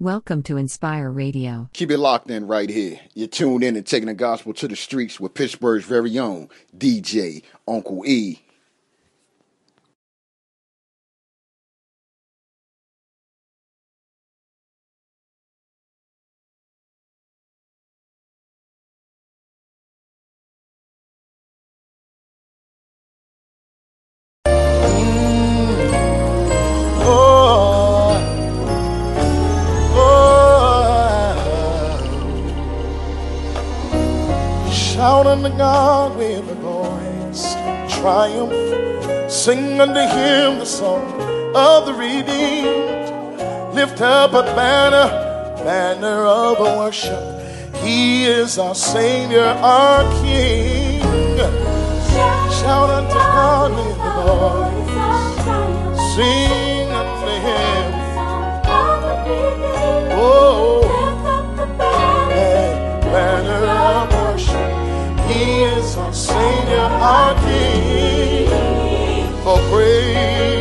Welcome to Inspire Radio. Keep it locked in right here. You're tuned in and taking the gospel to the streets with Pittsburgh's very own DJ Uncle E. Sing unto him the song of the redeemed. Lift up a banner, banner of worship. He is our Savior, our King. Shout unto God in the voice. Sing unto him. Oh, banner of worship. He is our Savior, our King for praise.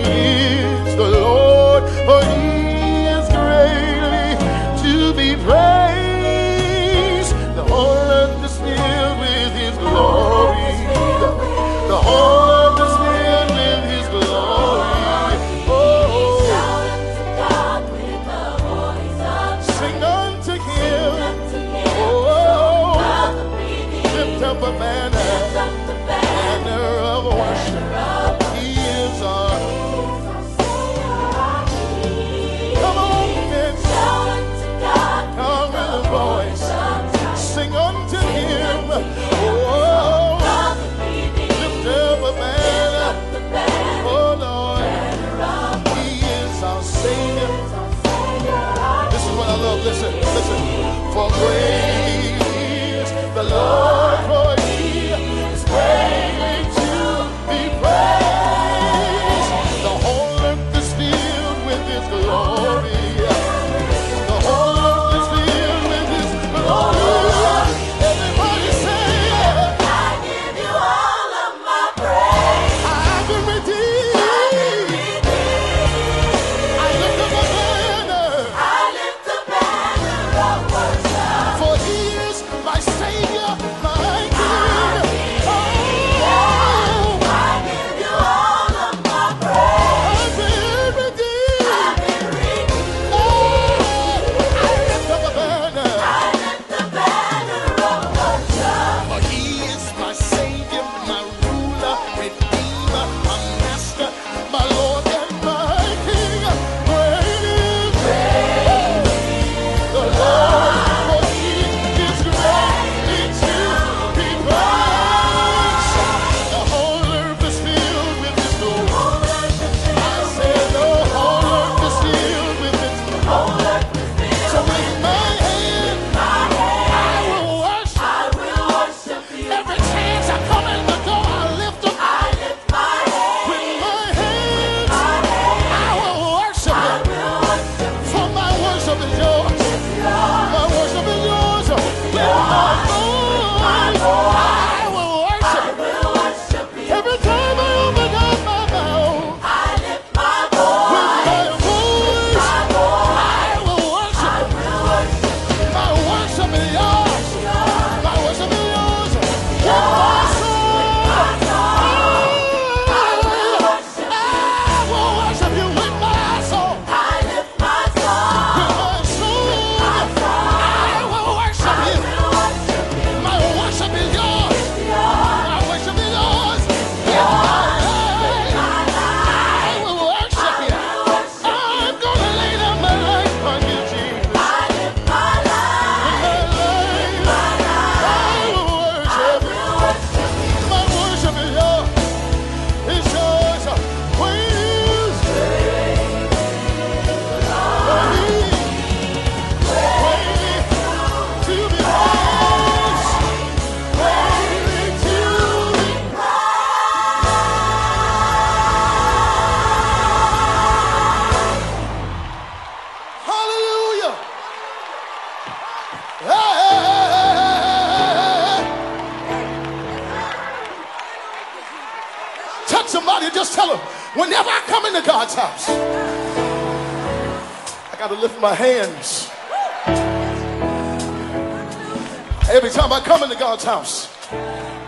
house.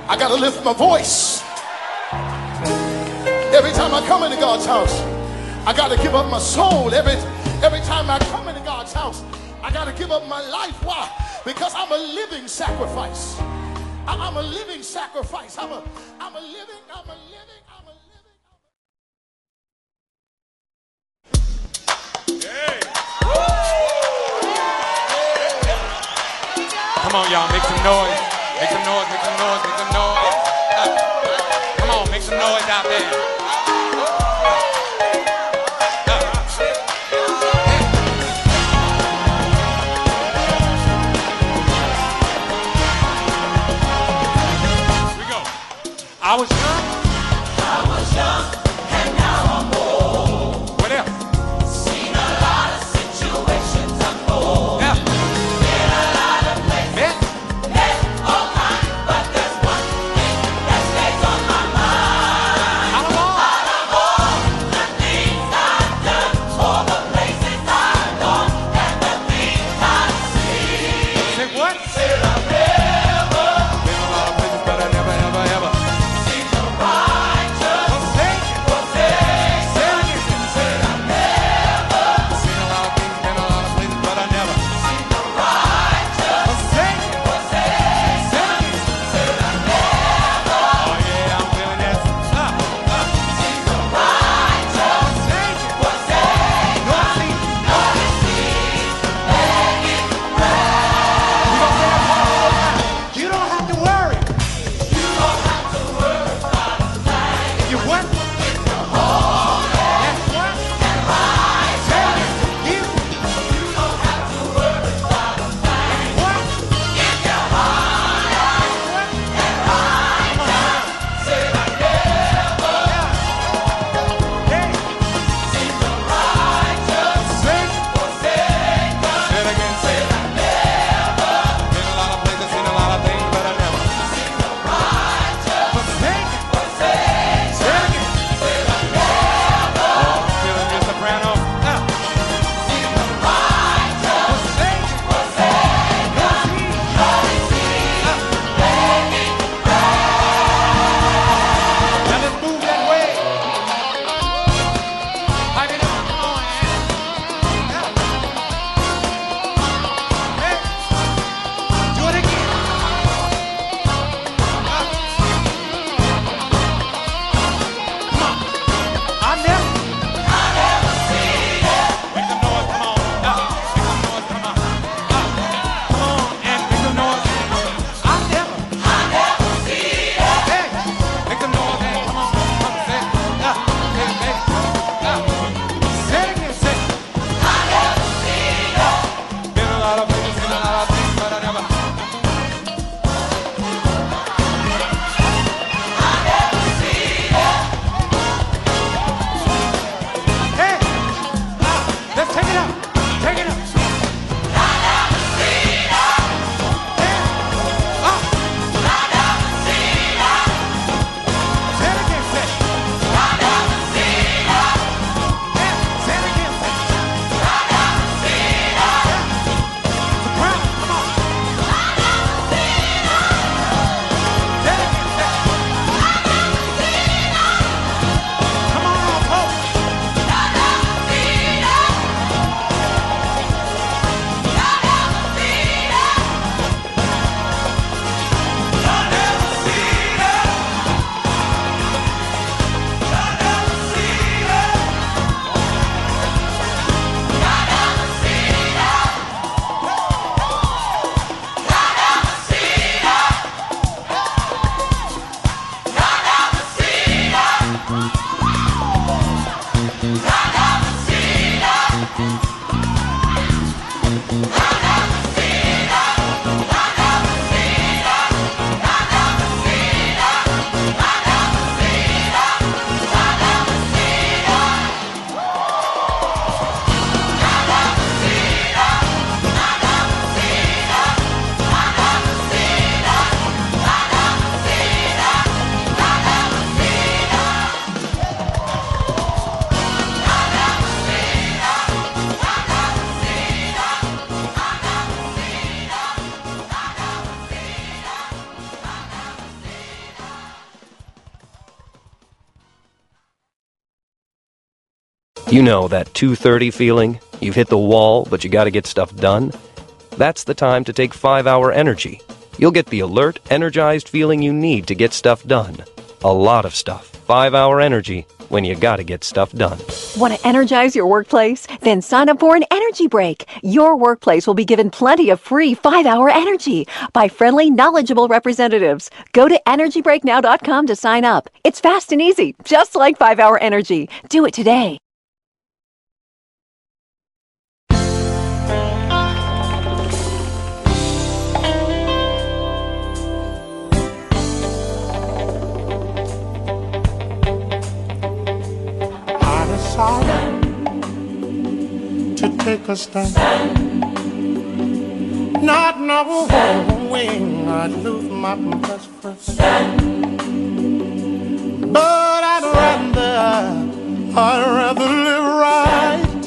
I got to lift my voice. Every time I come into God's house, I got to give up my soul. Every, every time I come into God's house, I got to give up my life. Why? Because I'm a living sacrifice. I'm a living sacrifice. I'm a You know that 2:30 feeling? You've hit the wall, but you got to get stuff done. That's the time to take 5-hour energy. You'll get the alert, energized feeling you need to get stuff done. A lot of stuff. 5-hour energy when you got to get stuff done. Want to energize your workplace? Then sign up for an energy break. Your workplace will be given plenty of free five hour energy by friendly, knowledgeable representatives. Go to energybreaknow.com to sign up. It's fast and easy, just like five hour energy. Do it today. To take a stand. Not knowing I'd lose my best friend. But I'd rather, I'd rather live right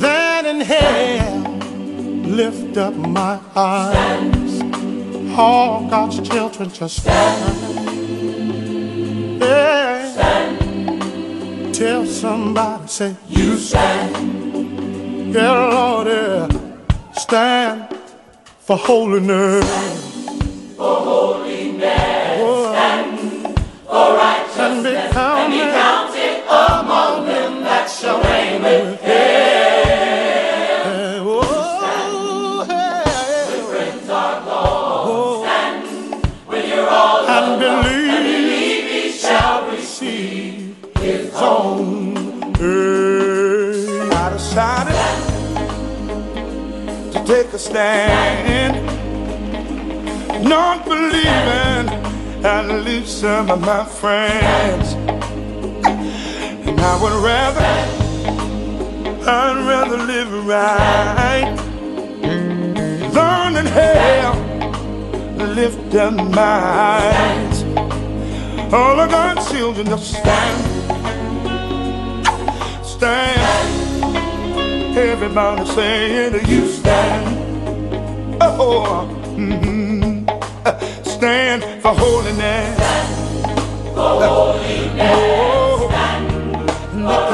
than in hell. Lift up my eyes. All God's children just stand. Yeah. Tell somebody, say, you stand. Yeah, Lord, yeah. Stand for holiness. For holiness. Stand for righteousness. And be counted, among them that shall reign with him. Take a stand, not believing I'd lose some of my friends. And I would rather, I'd rather live right than in hell lift up my eyes. All of God's children just stand, stand. Everybody saying you stand. Oh, mhm. stand for holiness. For holiness. Oh, the content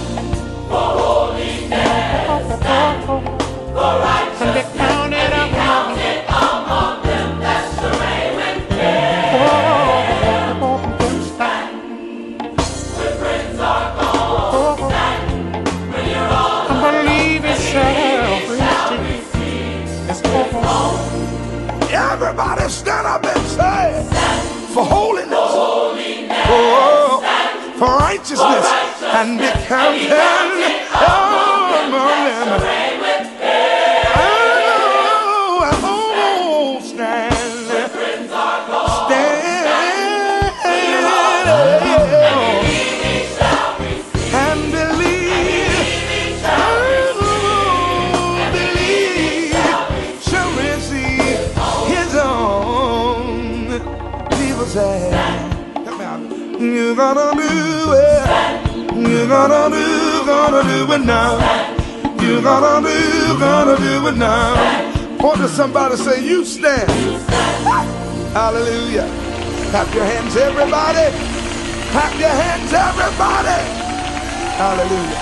and be gonna do, gonna do it now. You gonna do, gonna do it now. Point to somebody say, you stand. Hallelujah. Clap your hands, everybody. Clap your hands, everybody. Hallelujah.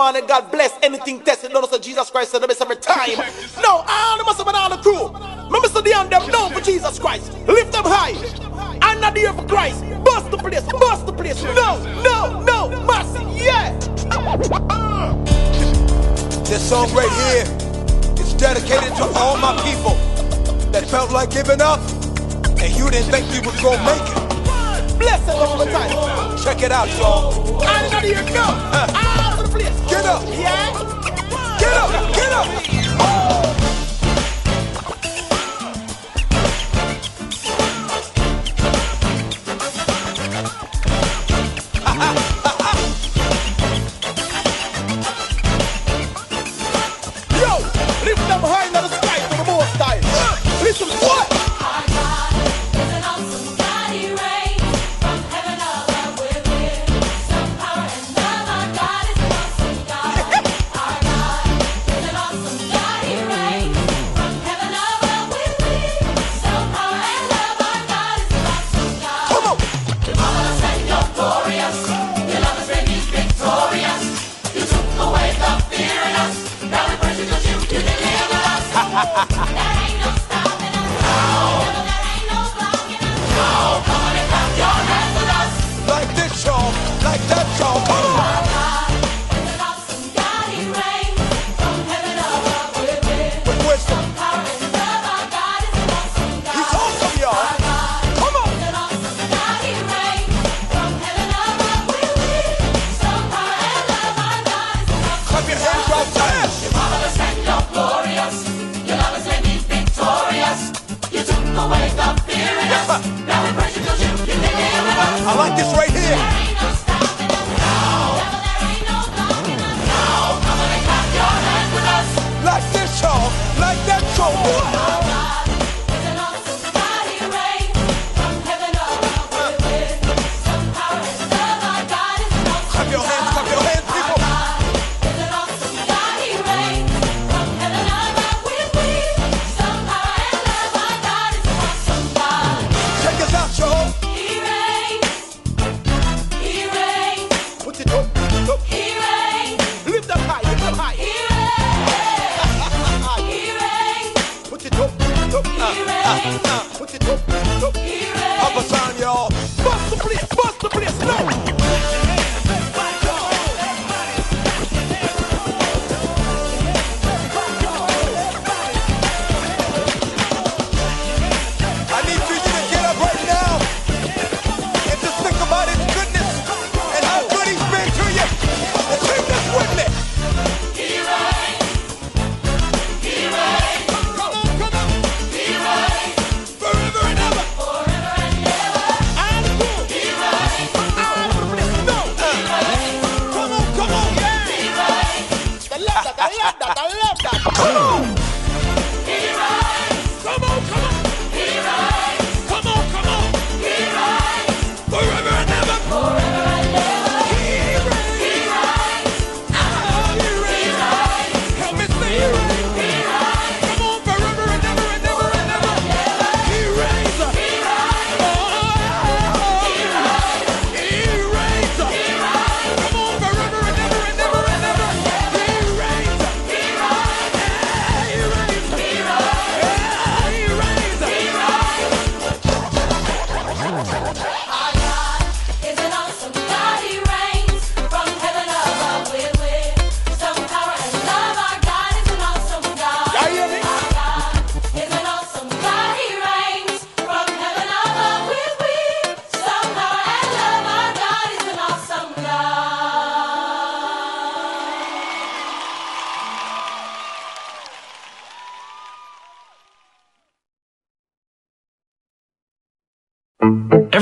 The man and God bless anything tested. Don't say Jesus Christ said the best every time. No, all the must have been all the crew. Remember, so the them known for Jesus Christ. Lift them high. I'm not here for Christ. Bust the place, bust the place. No, no, no, mercy, yeah. Uh. This song right here is dedicated to all my people that felt like giving up and you didn't think you was gonna make it. Bless the time. Check it out, y'all. I'm not here, no. All over the place. Get up, Yeah. get up, get up.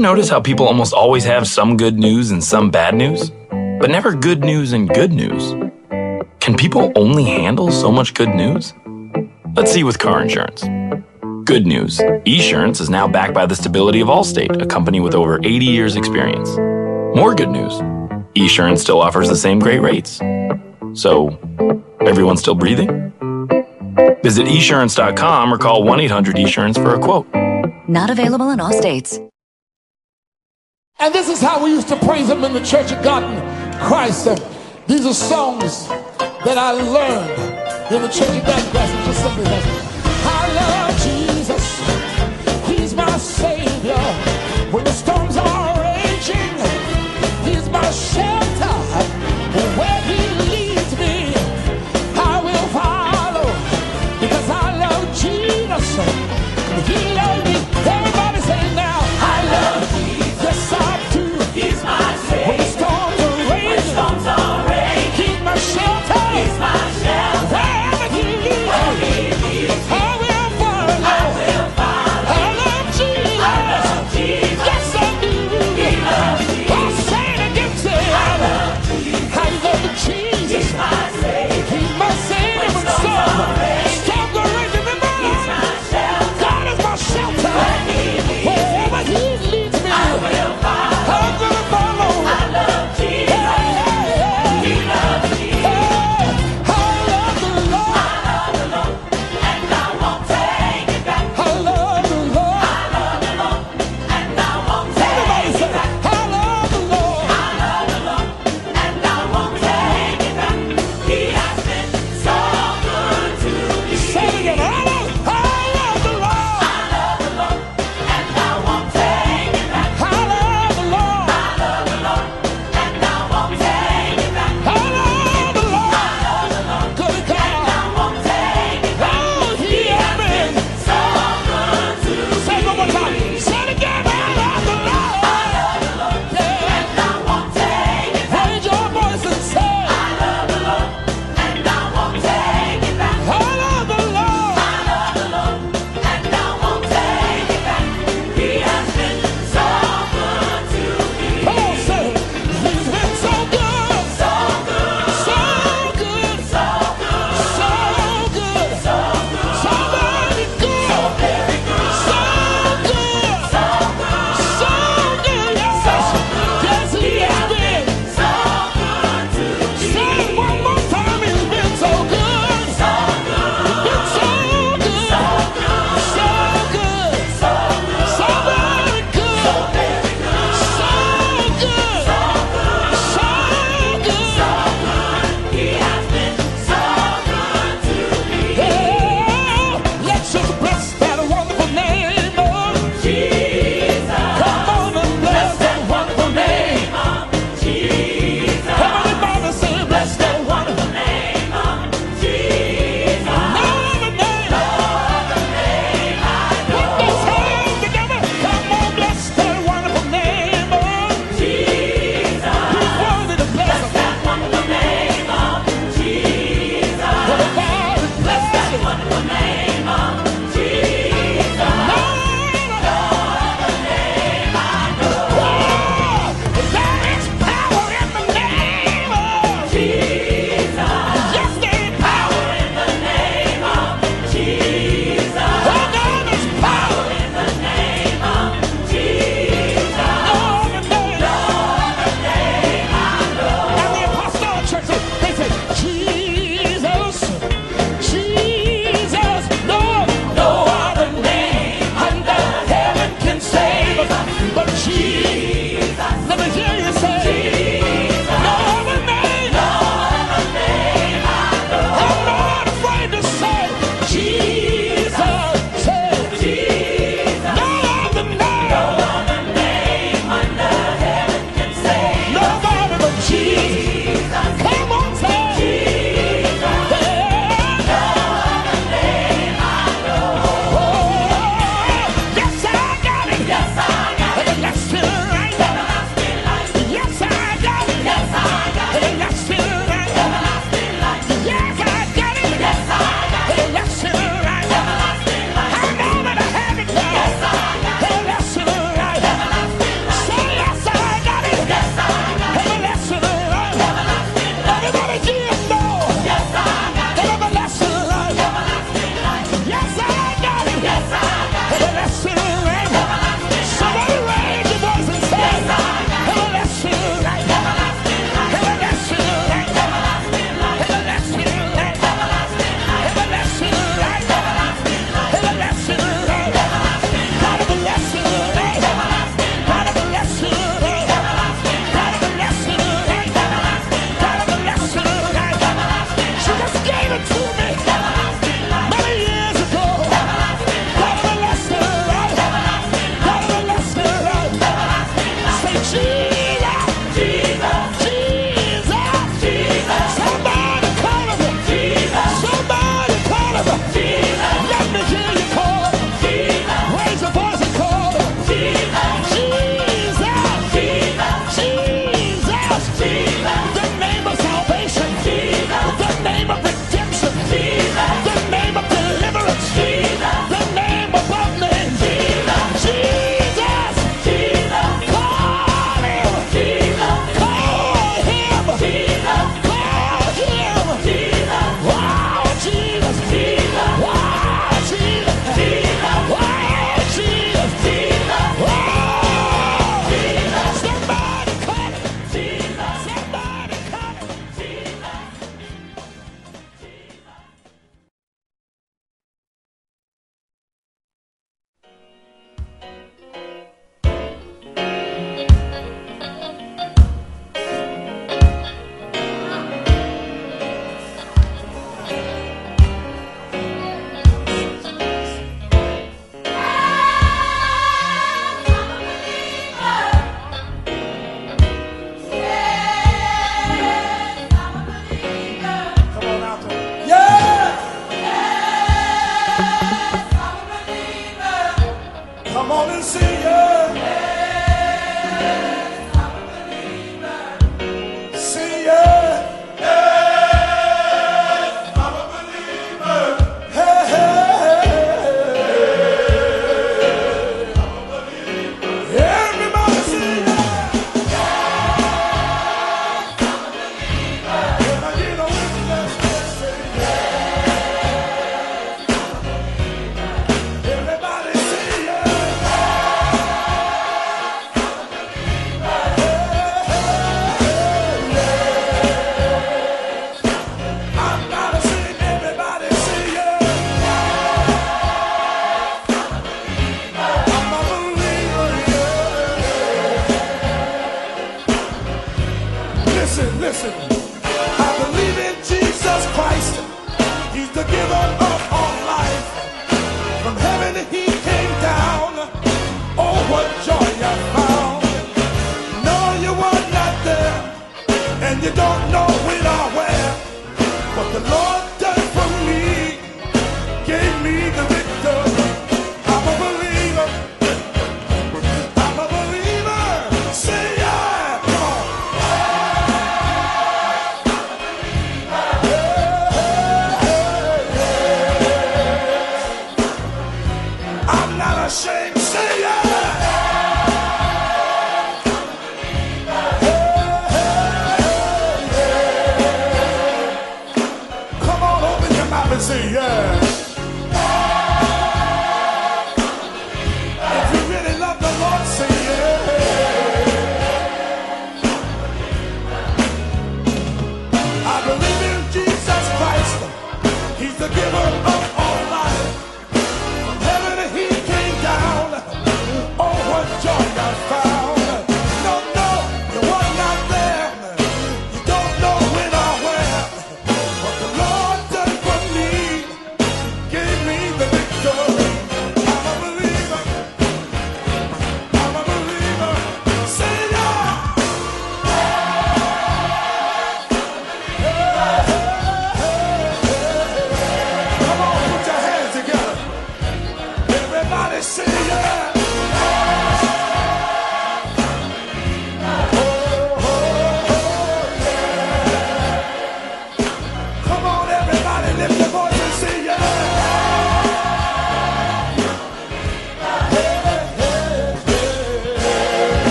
Notice how people almost always have some good news and some bad news? But never good news and good news. Can people only handle so much good news? Let's see with car insurance. Good news Esurance is now backed by the stability of Allstate, a company with over 80 years' experience. More good news Esurance still offers the same great rates. So, everyone still breathing? Visit esurance.com or call 1 800 Esurance for a quote. Not available in all states. And this is how we used to praise him in the Church of God in Christ. These are songs that I learned in the Church of God in Christ. Just simply that. I love Jesus.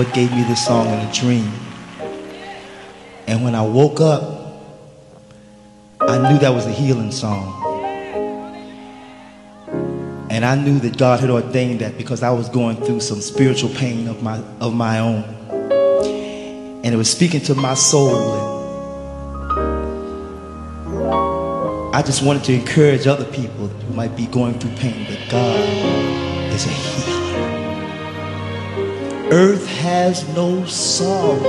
Lord gave me this song in a dream. And when I woke up, I knew that was a healing song. And I knew that God had ordained that because I was going through some spiritual pain of my, of my own. And it was speaking to my soul. And I just wanted to encourage other people who might be going through pain that God is a healer. Earth has no sorrow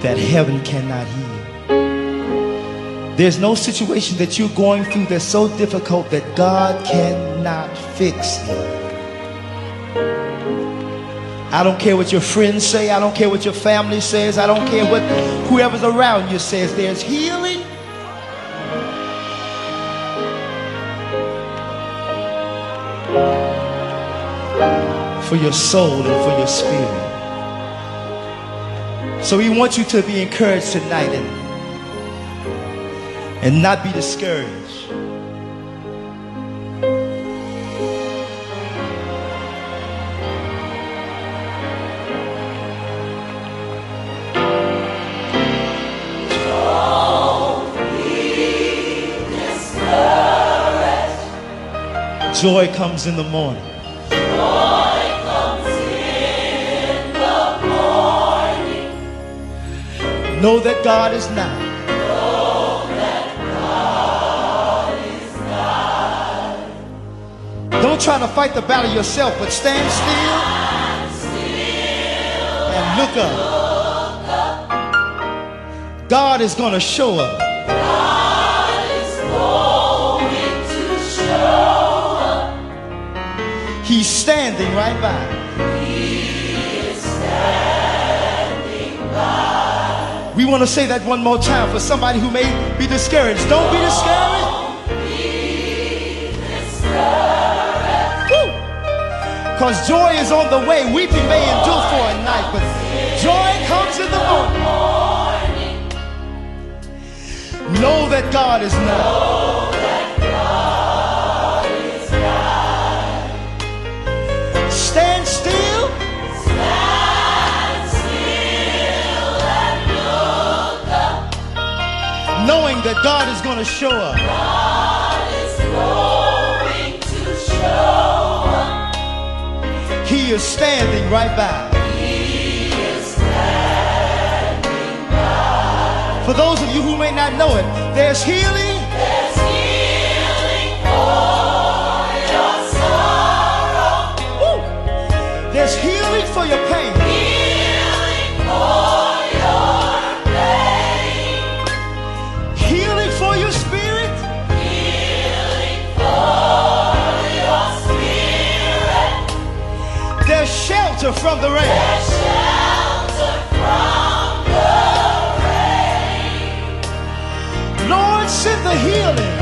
that heaven cannot heal. There's no situation that you're going through that's so difficult that God cannot fix it. I don't care what your friends say. I don't care what your family says. I don't care what whoever's around you says. There's healing. For your soul and for your spirit. So we want you to be encouraged tonight and, and not be discouraged. Joy comes in the morning. Know that God is not. Don't try to fight the battle yourself, but stand still, still and look up. look up. God is going to show up. God is going to show up. He's standing right by. We want to say that one more time for somebody who may be discouraged. Don't be discouraged. Because joy is on the way. Weeping may endure for a night, but joy comes in the morning. Know that God is nigh. That God is going to show up. God is going to show up. He is standing right by. He is standing by. For those of you who may not know it, there's healing. There's healing for your sorrow. Woo! There's healing for your pain. There's shelter from the rain. Lord, send the healing.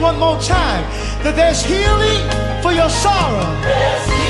One more time that there's healing for your sorrow.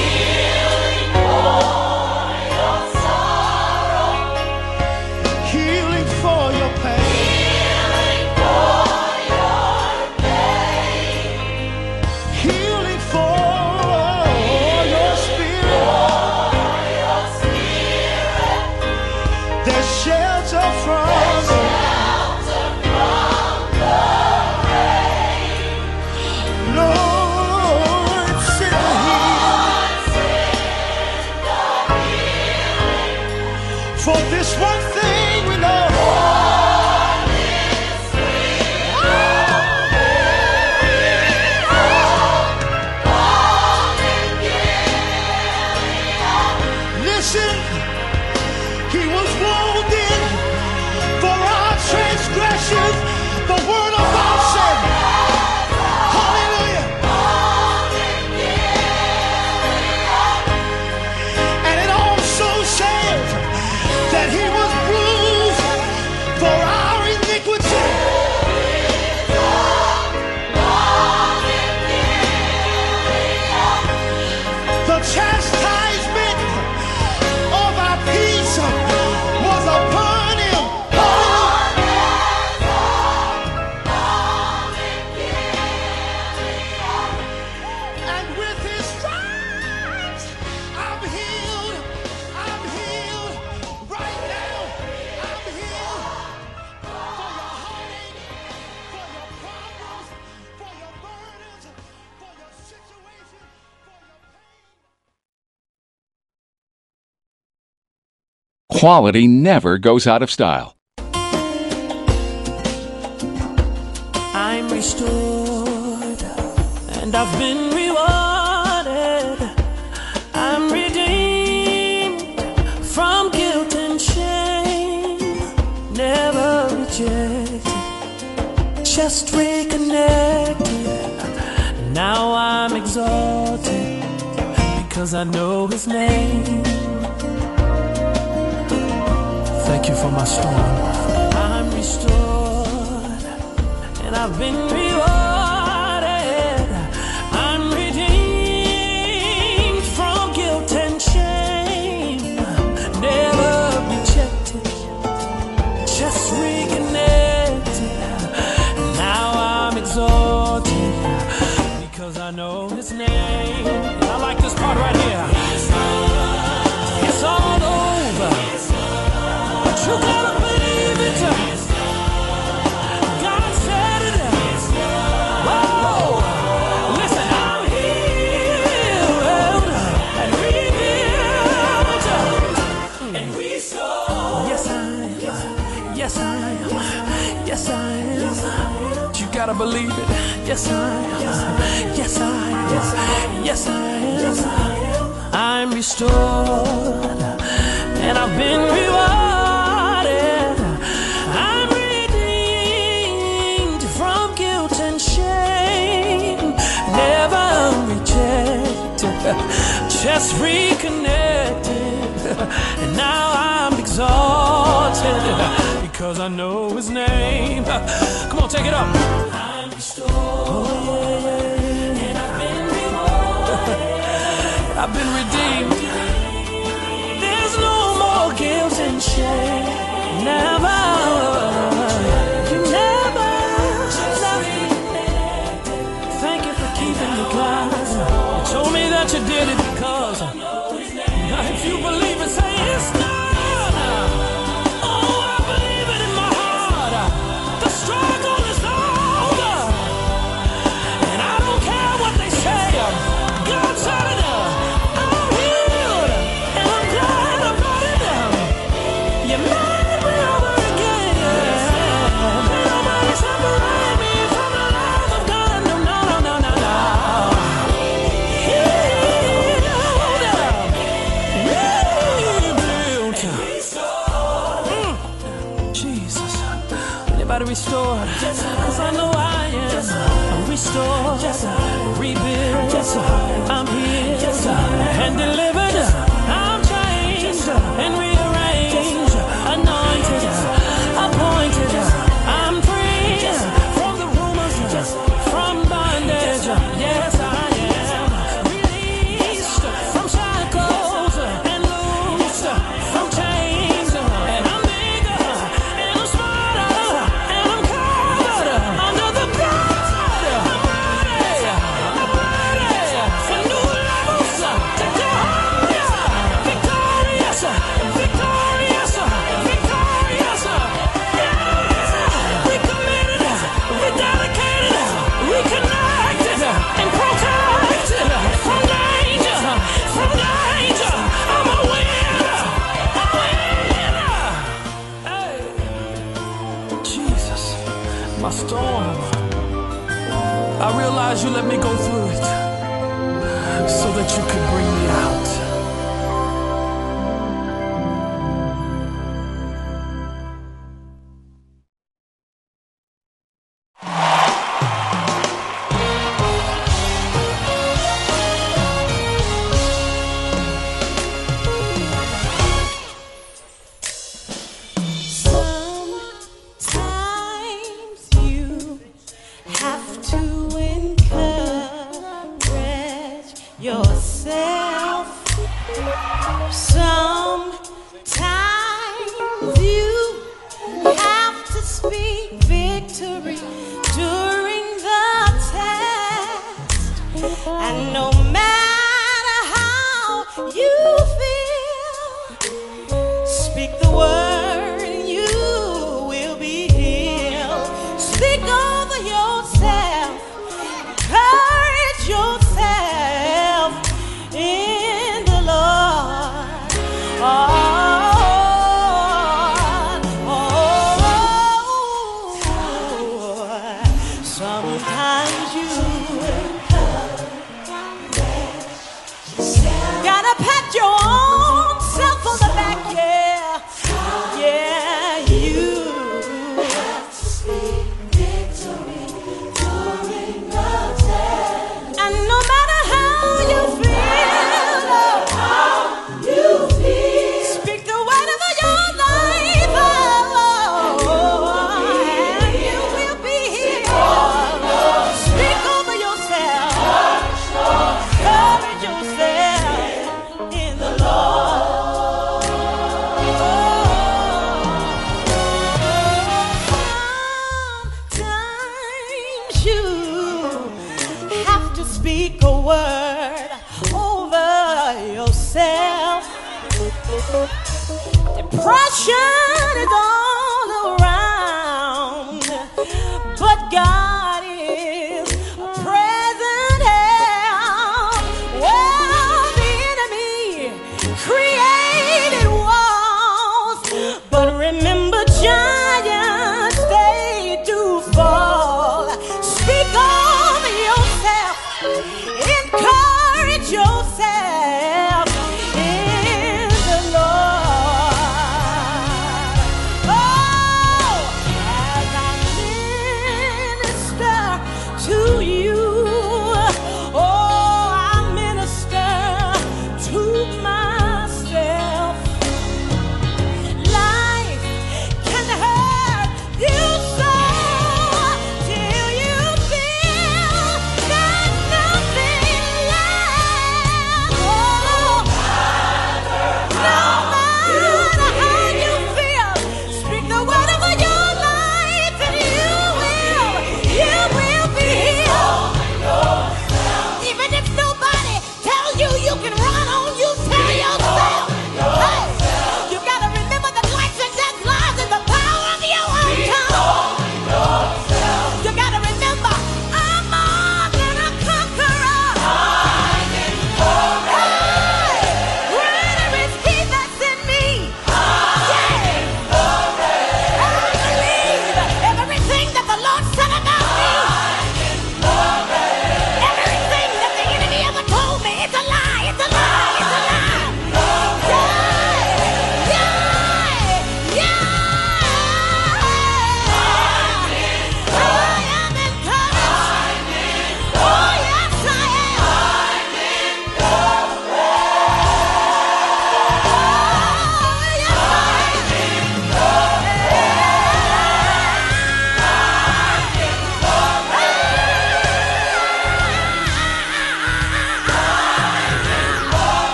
Quality never goes out of style. I'm restored and I've been rewarded. I'm redeemed from guilt and shame. Never rejected, just reconnected. Now I'm exalted because I know his name. my storm. Yes, I am. Yes, I am. Yes, I am. I'm restored, and I've been rewarded. I'm redeemed from guilt and shame. Never rejected, just reconnected, and now I'm exalted because I know His name. Come on, take it up. been redeemed. There's no more guilt and shame. Never. You never. Thank you for keeping. You told me that you did it because.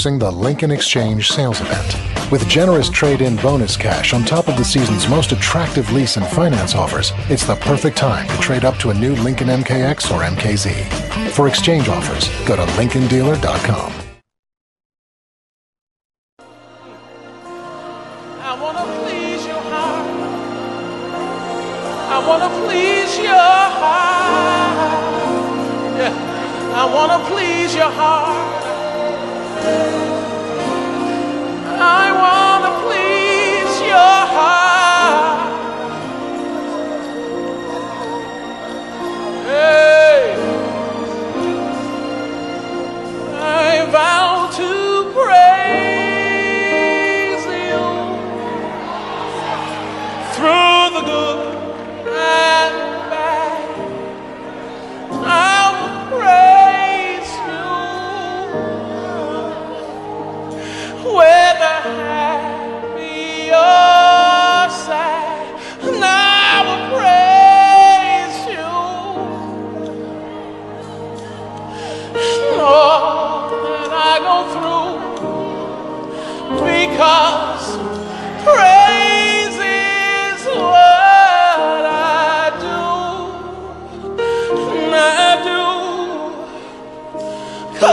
the Lincoln Exchange sales event. With generous trade in bonus cash on top of the season's most attractive lease and finance offers, it's the perfect time to trade up to a new Lincoln MKX or MKZ. For exchange offers, go to LincolnDealer.com.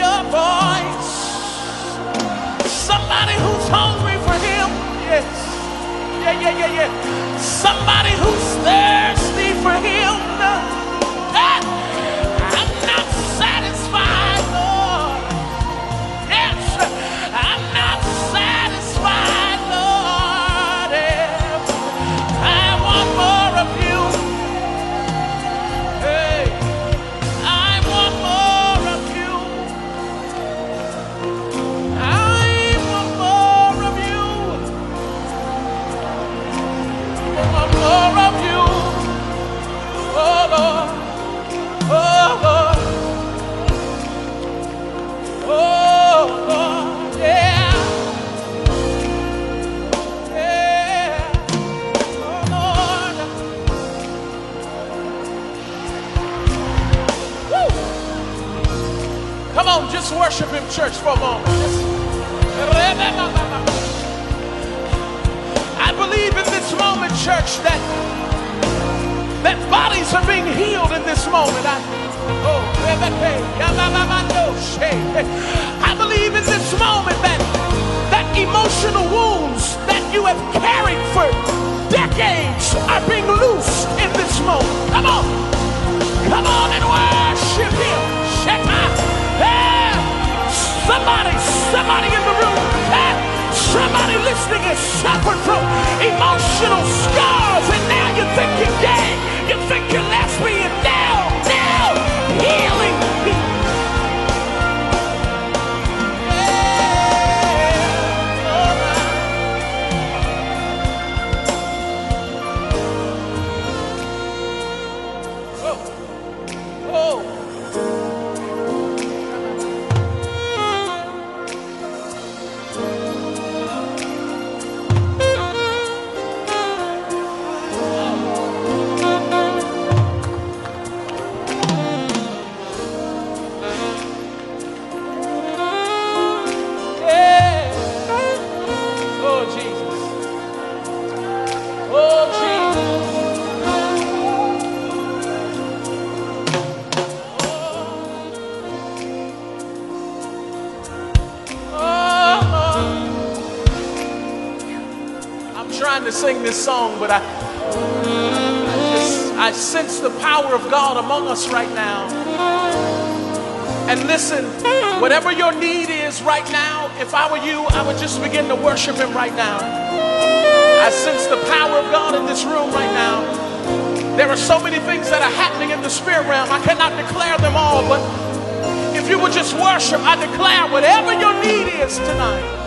your voice. Somebody who's hungry for Him. Yes. Yeah, yeah, yeah, yeah. Somebody who's thirsty for Him. Worship him, church, for a moment. I believe in this moment, church, that that bodies are being healed in this moment. I, oh, I believe in this moment that that emotional wounds that you have carried for decades are being loosed in this moment. Come on, come on and worship Him. Shema. Somebody, somebody in the room. Hey, somebody listening is suffered from emotional scars, and now you think you're gay, you think you're lesbian. Among us right now. And listen, whatever your need is right now, if I were you, I would just begin to worship Him right now. I sense the power of God in this room right now. There are so many things that are happening in the spirit realm. I cannot declare them all, but if you would just worship, I declare whatever your need is tonight.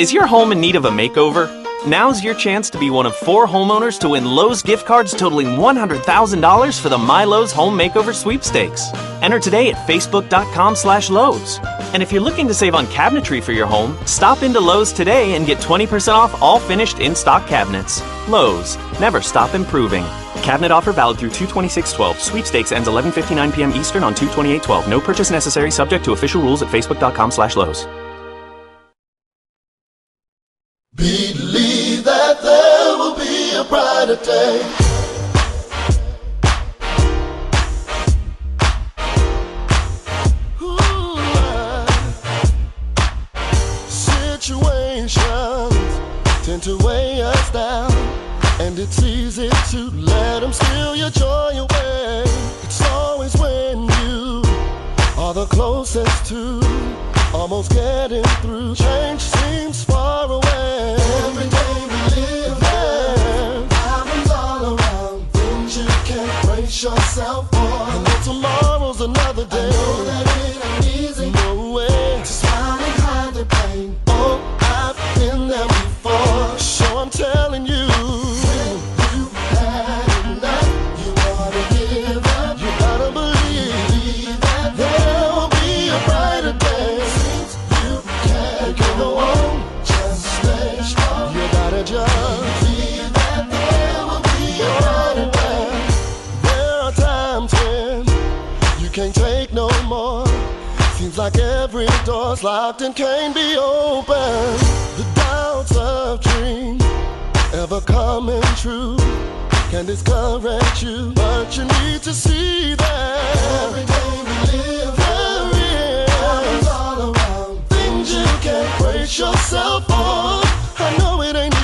Is your home in need of a makeover? Now's your chance to be one of four homeowners to win Lowe's gift cards totaling $100,000 for the MyLowe's Home Makeover Sweepstakes. Enter today at facebook.com slash Lowe's. And if you're looking to save on cabinetry for your home, stop into Lowe's today and get 20% off all finished in-stock cabinets. Lowe's, never stop improving. Cabinet offer valid through 226.12. Sweepstakes ends 11.59 p.m. Eastern on 228.12. No purchase necessary subject to official rules at facebook.com slash Lowe's. Believe that there will be a brighter day. tend to weigh us down And it's easy to let them steal your joy away It's always when you are the closest to Almost getting through Change seems yourself for. I know tomorrow's another day. doors locked and can't be opened. The doubts of dreams ever coming true can discourage you, but you need to see that every day we live, there is problems all around, things you can't brace yourself for. I know it ain't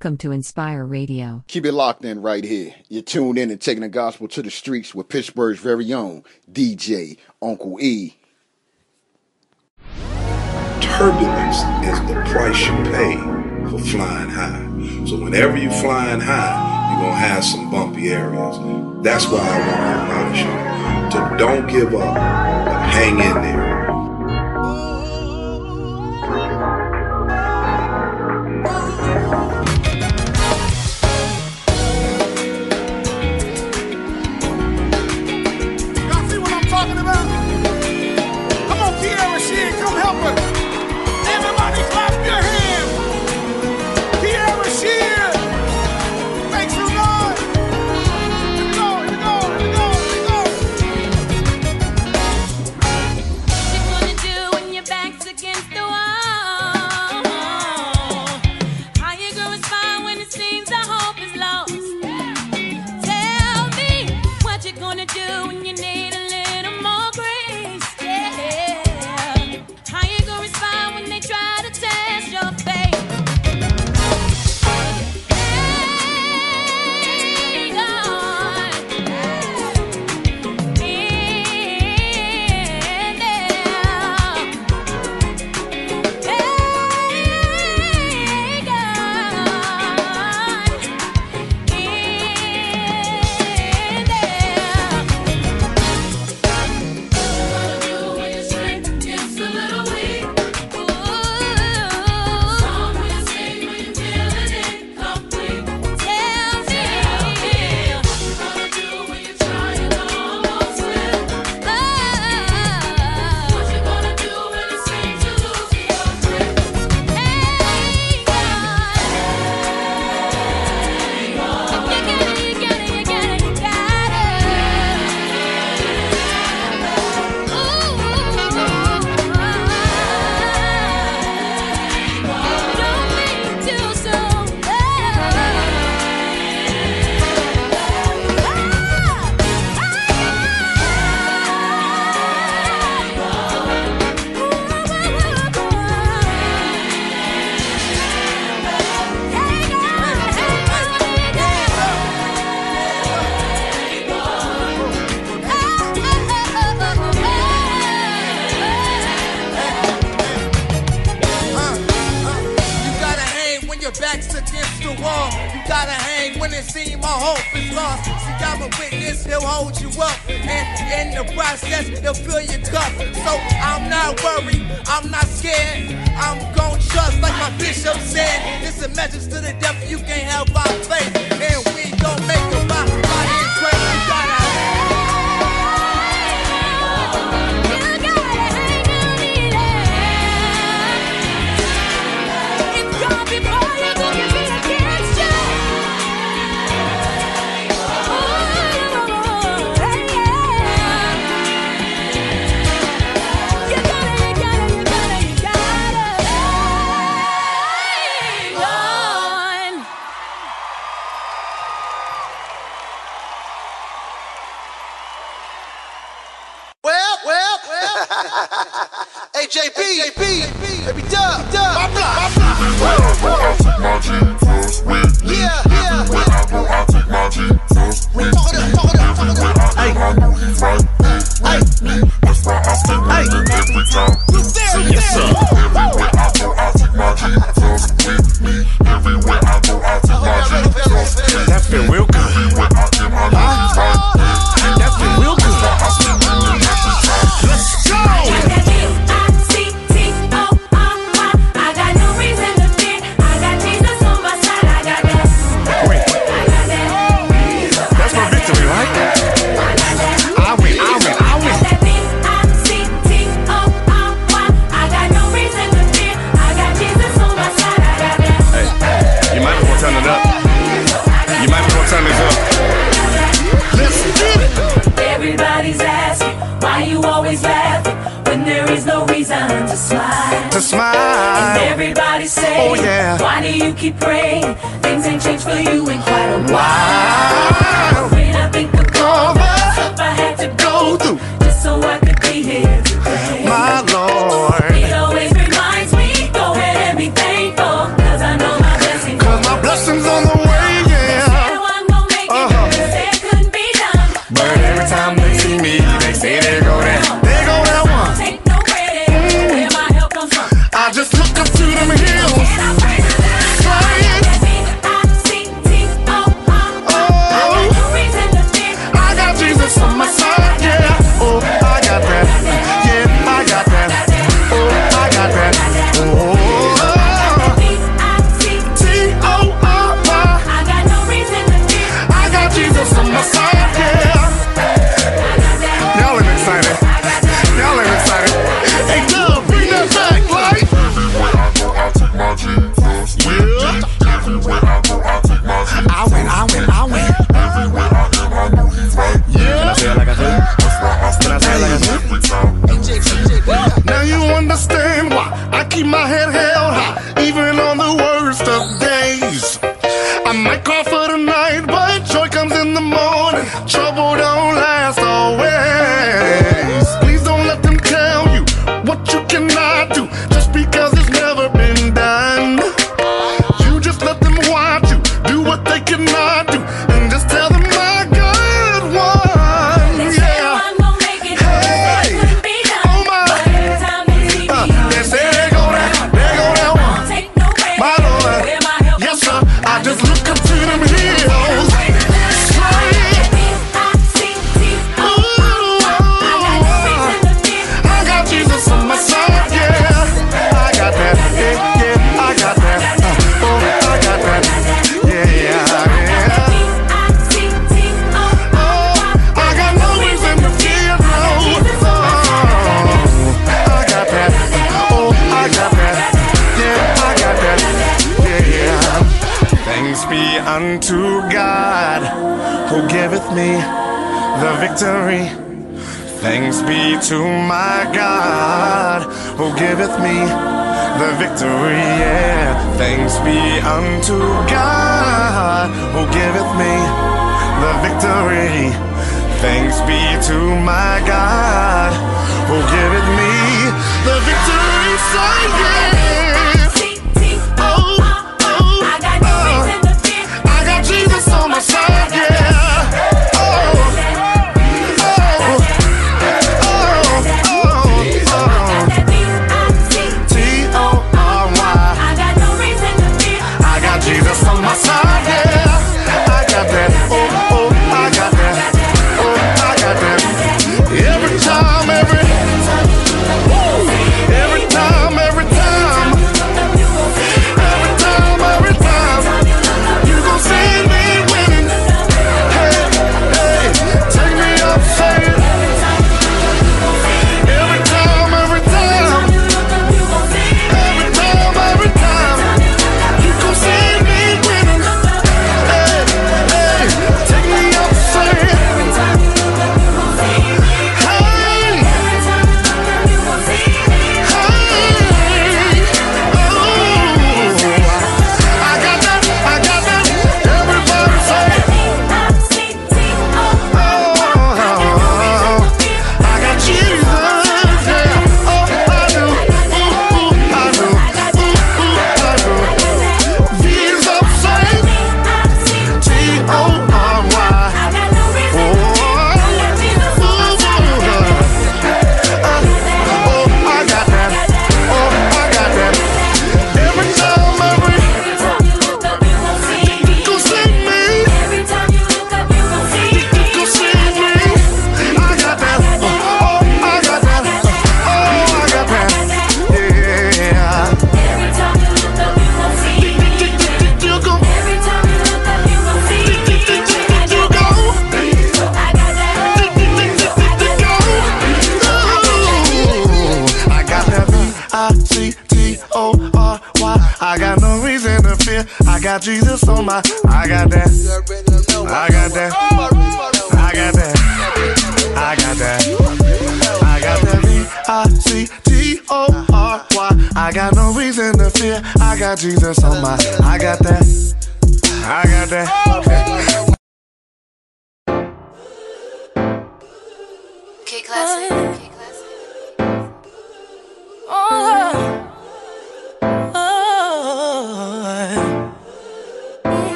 Welcome to Inspire Radio. Keep it locked in right here. You're tuned in and taking the gospel to the streets with Pittsburgh's very own DJ Uncle E. Turbulence is the price you pay for flying high. So whenever you're flying high, you're gonna have some bumpy areas. That's why I want to admonish you to don't give up, but hang in there.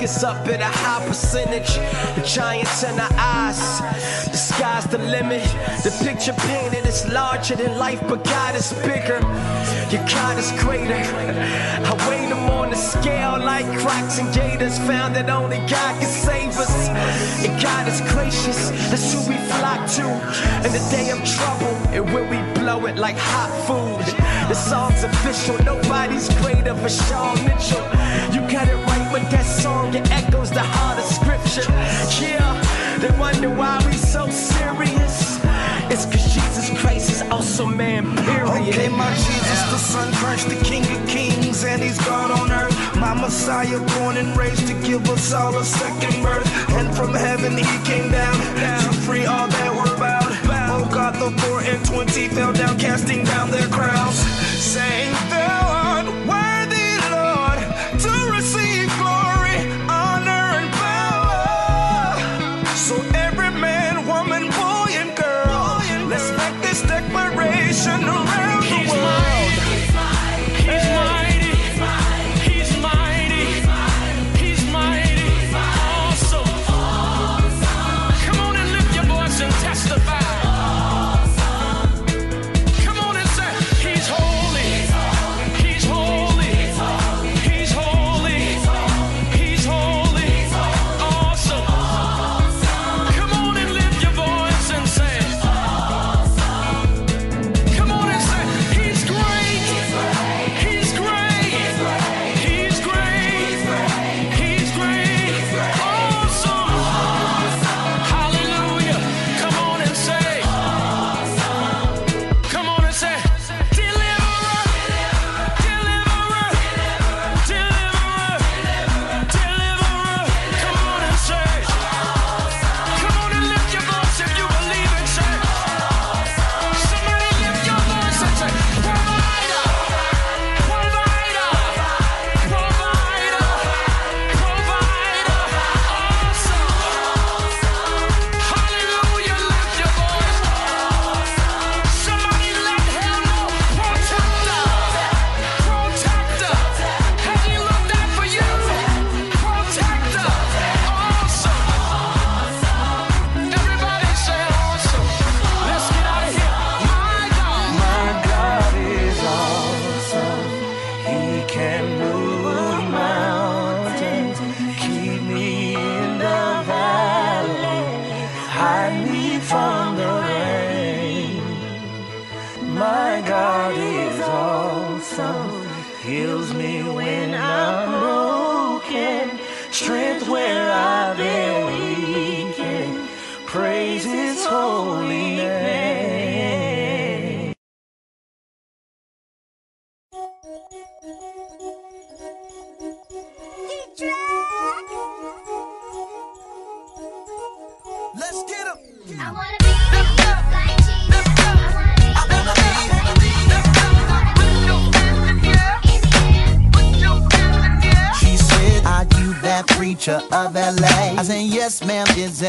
Us up at a high percentage. The giants in our eyes, the sky's the limit. The picture painted is larger than life, but God is bigger. Your God is greater. I weigh them on the scale like cracks and gators. Found that only God can save us. And God is gracious, that's who we flock to. In the day of trouble, and when we blow it like hot food. The song's official, nobody's greater VaShawn Mitchell. Got it right with that song, it echoes the heart of scripture. Yeah, they wonder why we so serious. It's cause Jesus Christ is also man, period. Okay, my Jesus, the Son, Christ, the King of Kings, and He's God on earth. My Messiah, born and raised to give us all a second birth. And from heaven He came down to free all that were bound. Oh God, the four and twenty fell down, casting down their crowns, saying,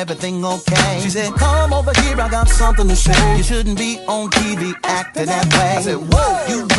everything okay? She said, Come over here, I got something to say. You shouldn't be on TV acting that way. I said, Whoa, you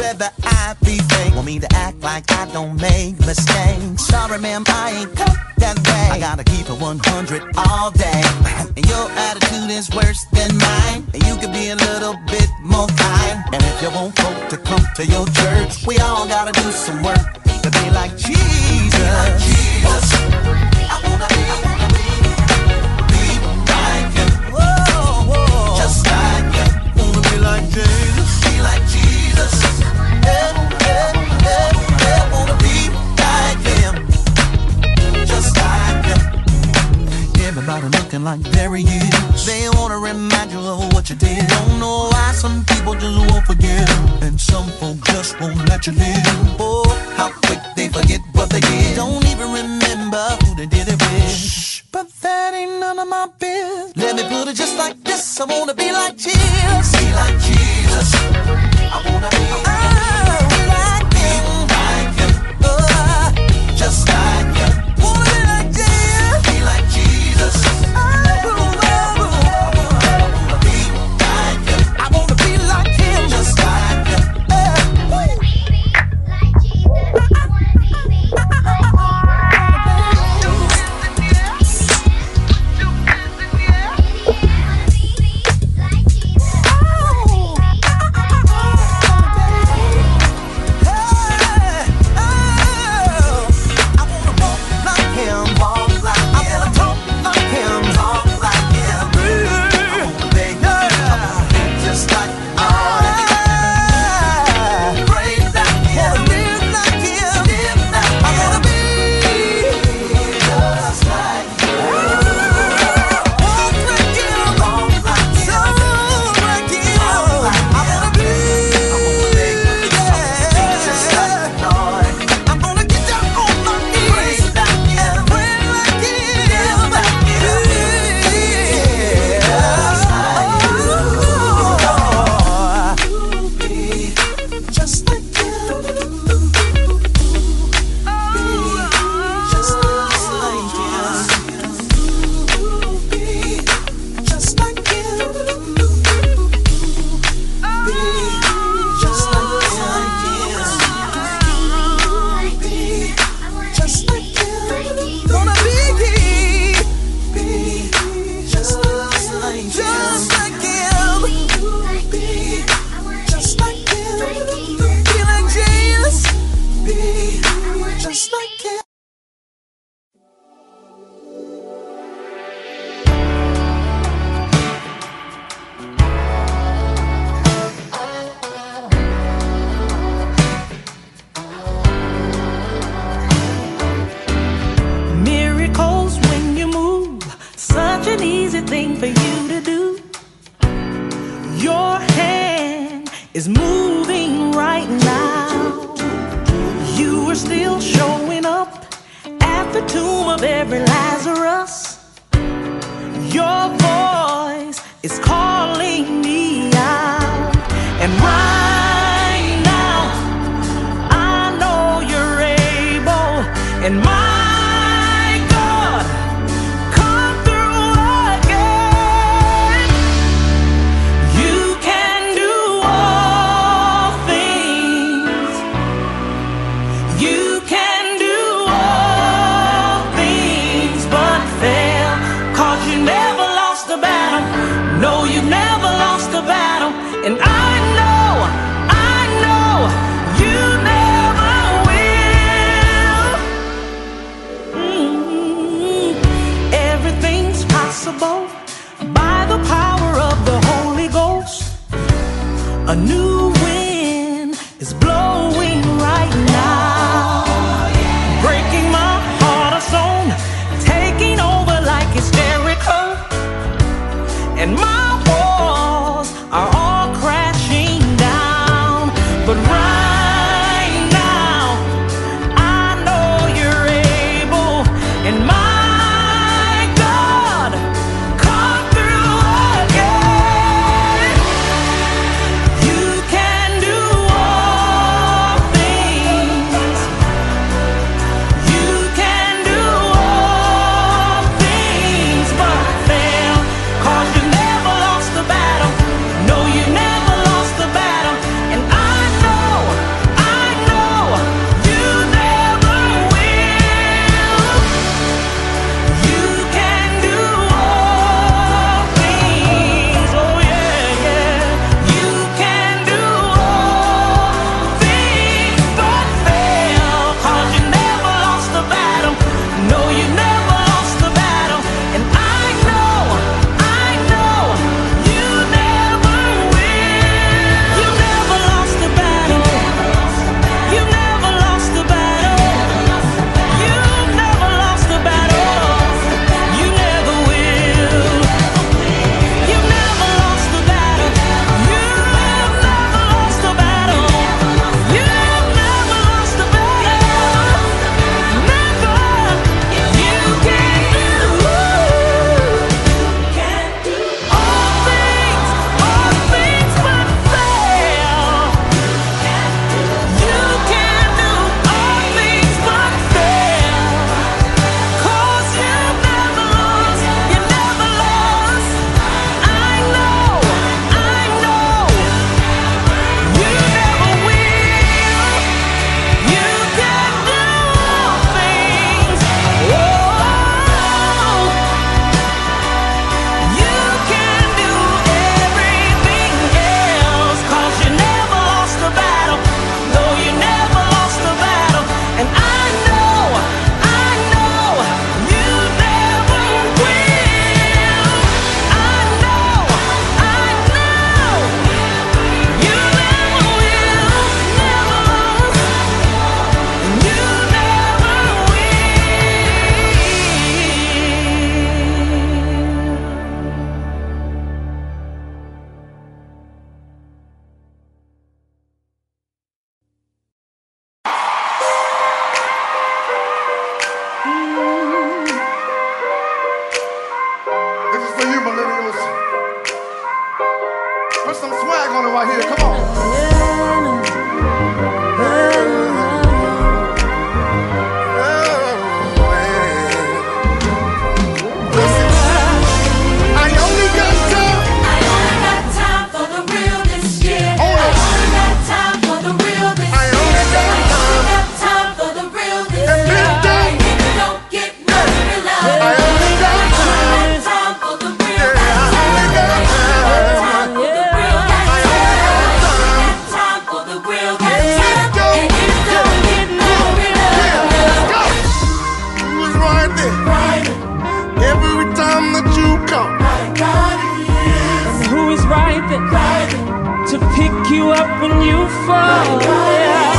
rider, rider to pick you up when you fall. Yeah.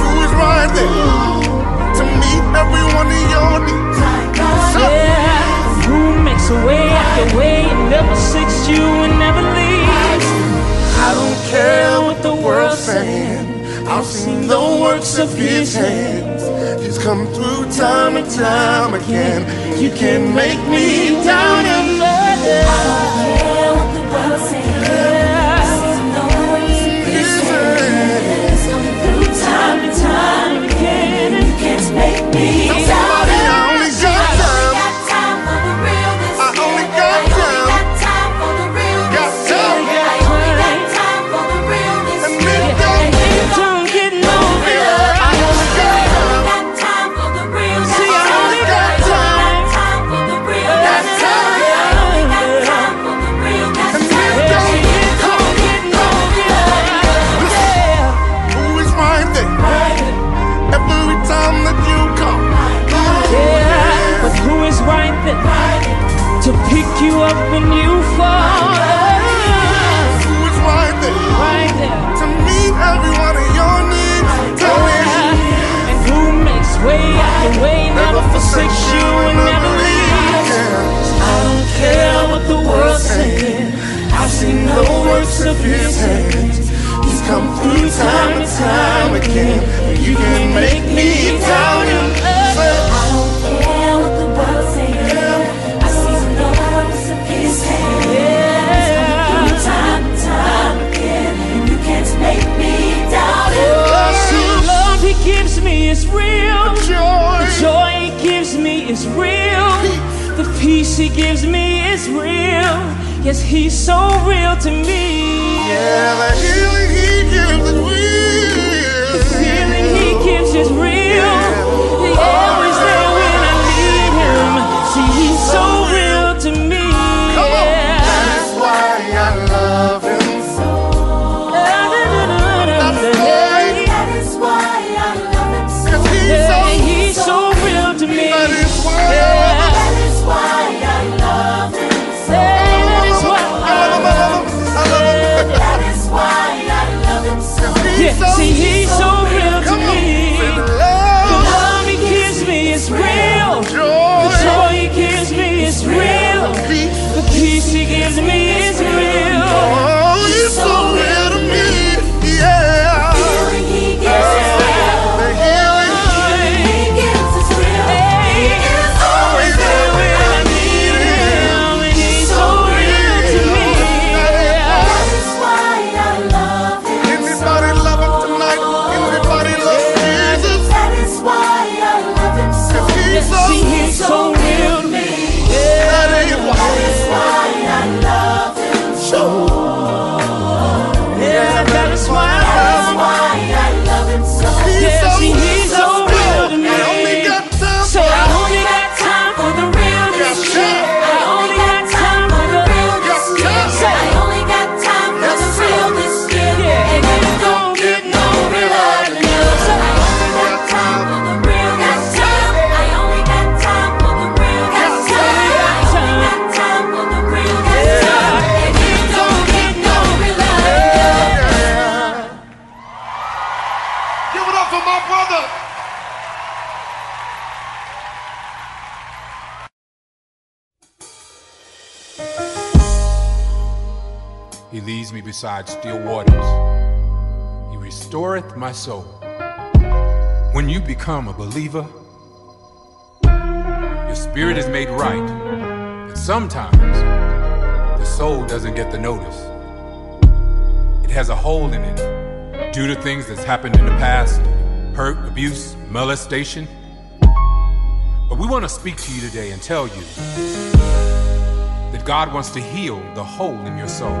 You is to meet every one of your needs. Yeah. Who makes a way after way and never seeks you and never leaves? I don't care what the world's saying. I've seen the works of His hands. He's come through time and time again. You can make me down and low. After way, never forsakes you and never leaves. I don't care what the world's saying. I've seen the works of his hands. He's come through time and time again. You can make me doubt him. Say, The peace he gives me is real. Yes, he's so real to me. Yeah, the healing he gives is real. The feeling he gives is real. Beside still waters. He restoreth my soul. When you become a believer, your spirit is made right. But sometimes the soul doesn't get the notice. It has a hole in it due to things that's happened in the past hurt, abuse, molestation. But we want to speak to you today and tell you that God wants to heal the hole in your soul.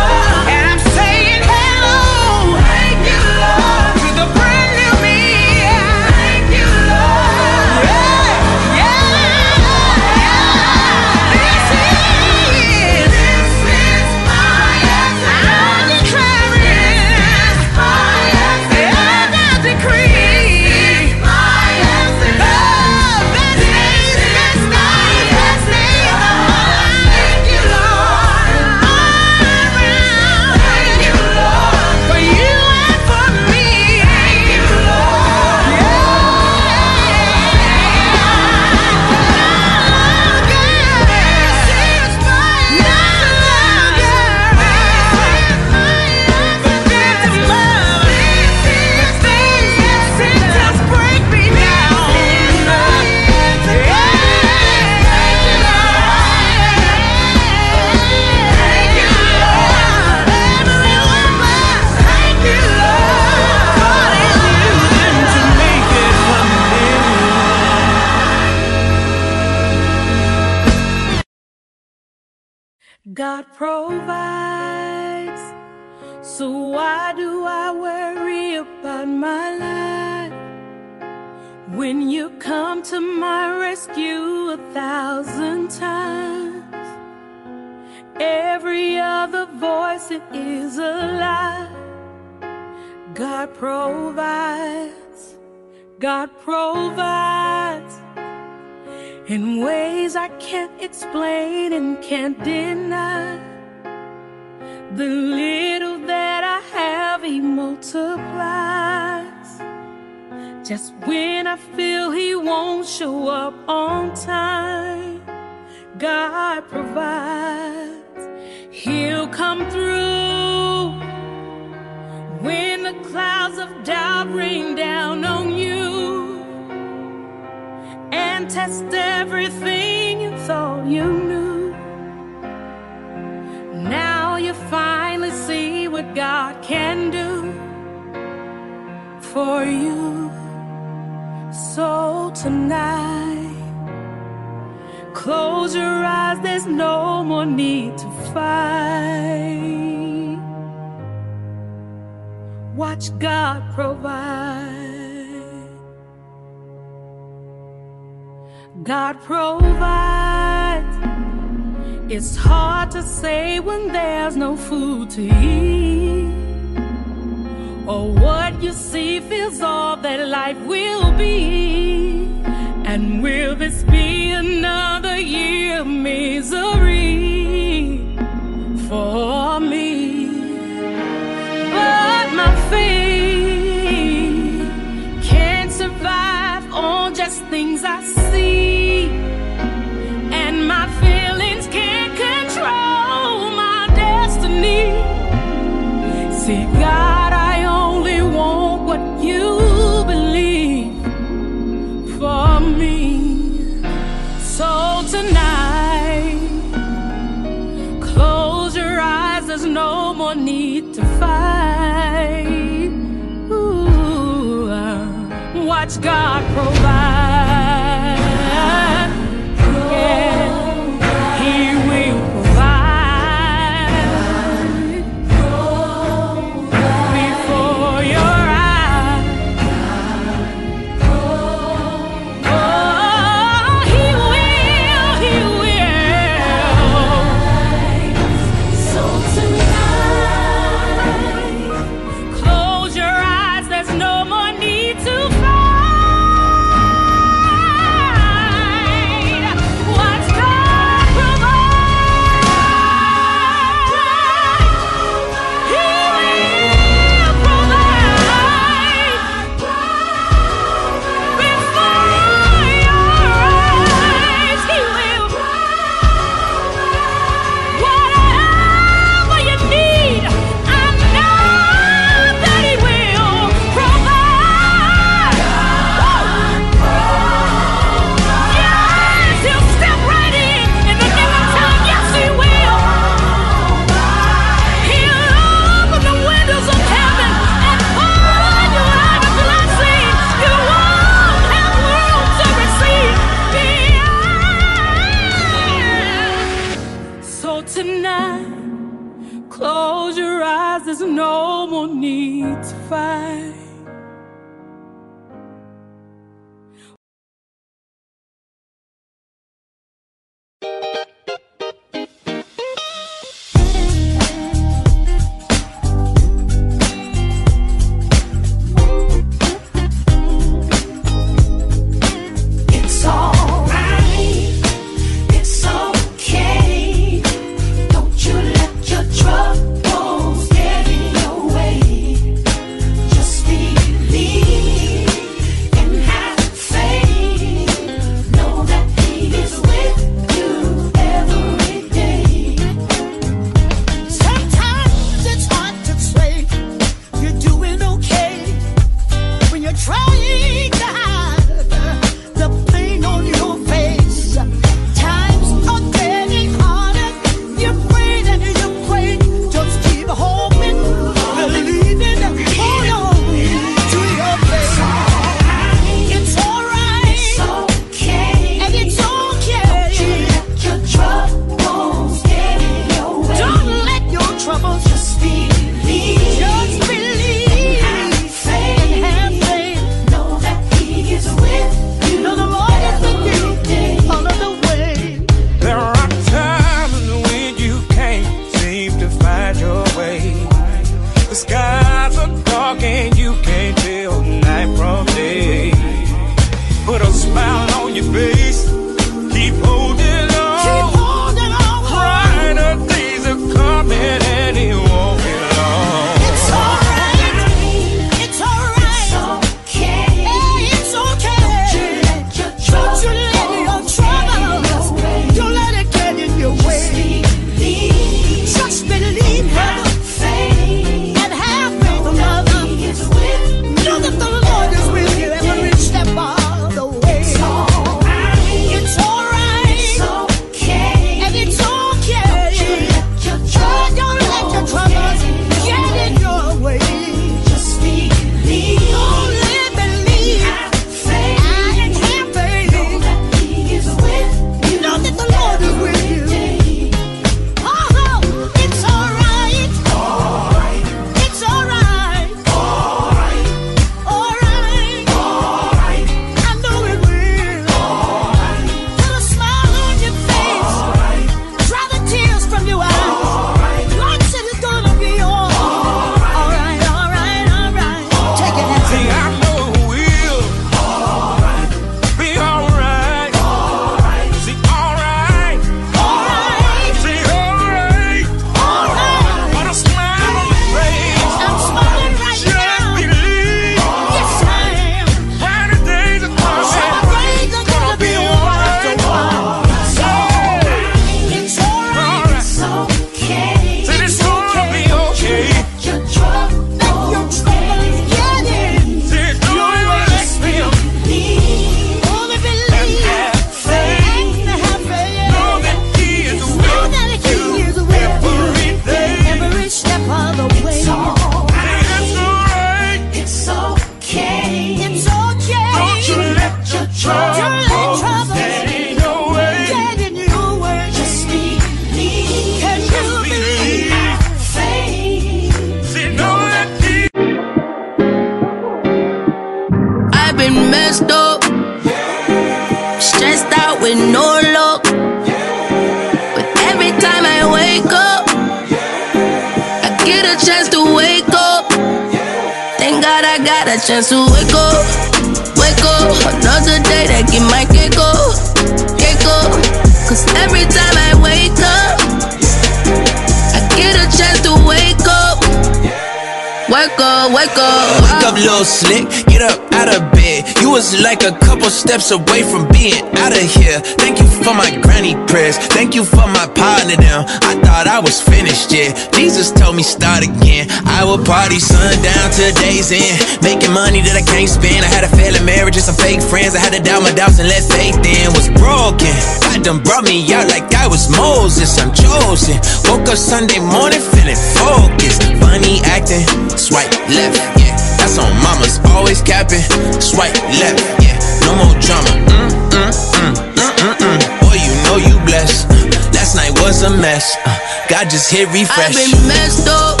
steps away from being out of here. Thank you for my granny prayers. Thank you for my partner down. I thought I was finished, yeah. Jesus told me start again. I will party sundown till days end. Making money that I can't spend. I had a failing marriage and some fake friends. I had to doubt my doubts and let faith in. Was broken. God done brought me out like I was Moses. I'm chosen. Woke up Sunday morning feeling focused. Funny acting. Swipe left, yeah. That's on mamas, always capping. Swipe left, yeah. No more drama. Mm, mm, mm, mm, mm, mm. Boy, you know you blessed. Last night was a mess. Uh, God just hit refresh. I've been messed up,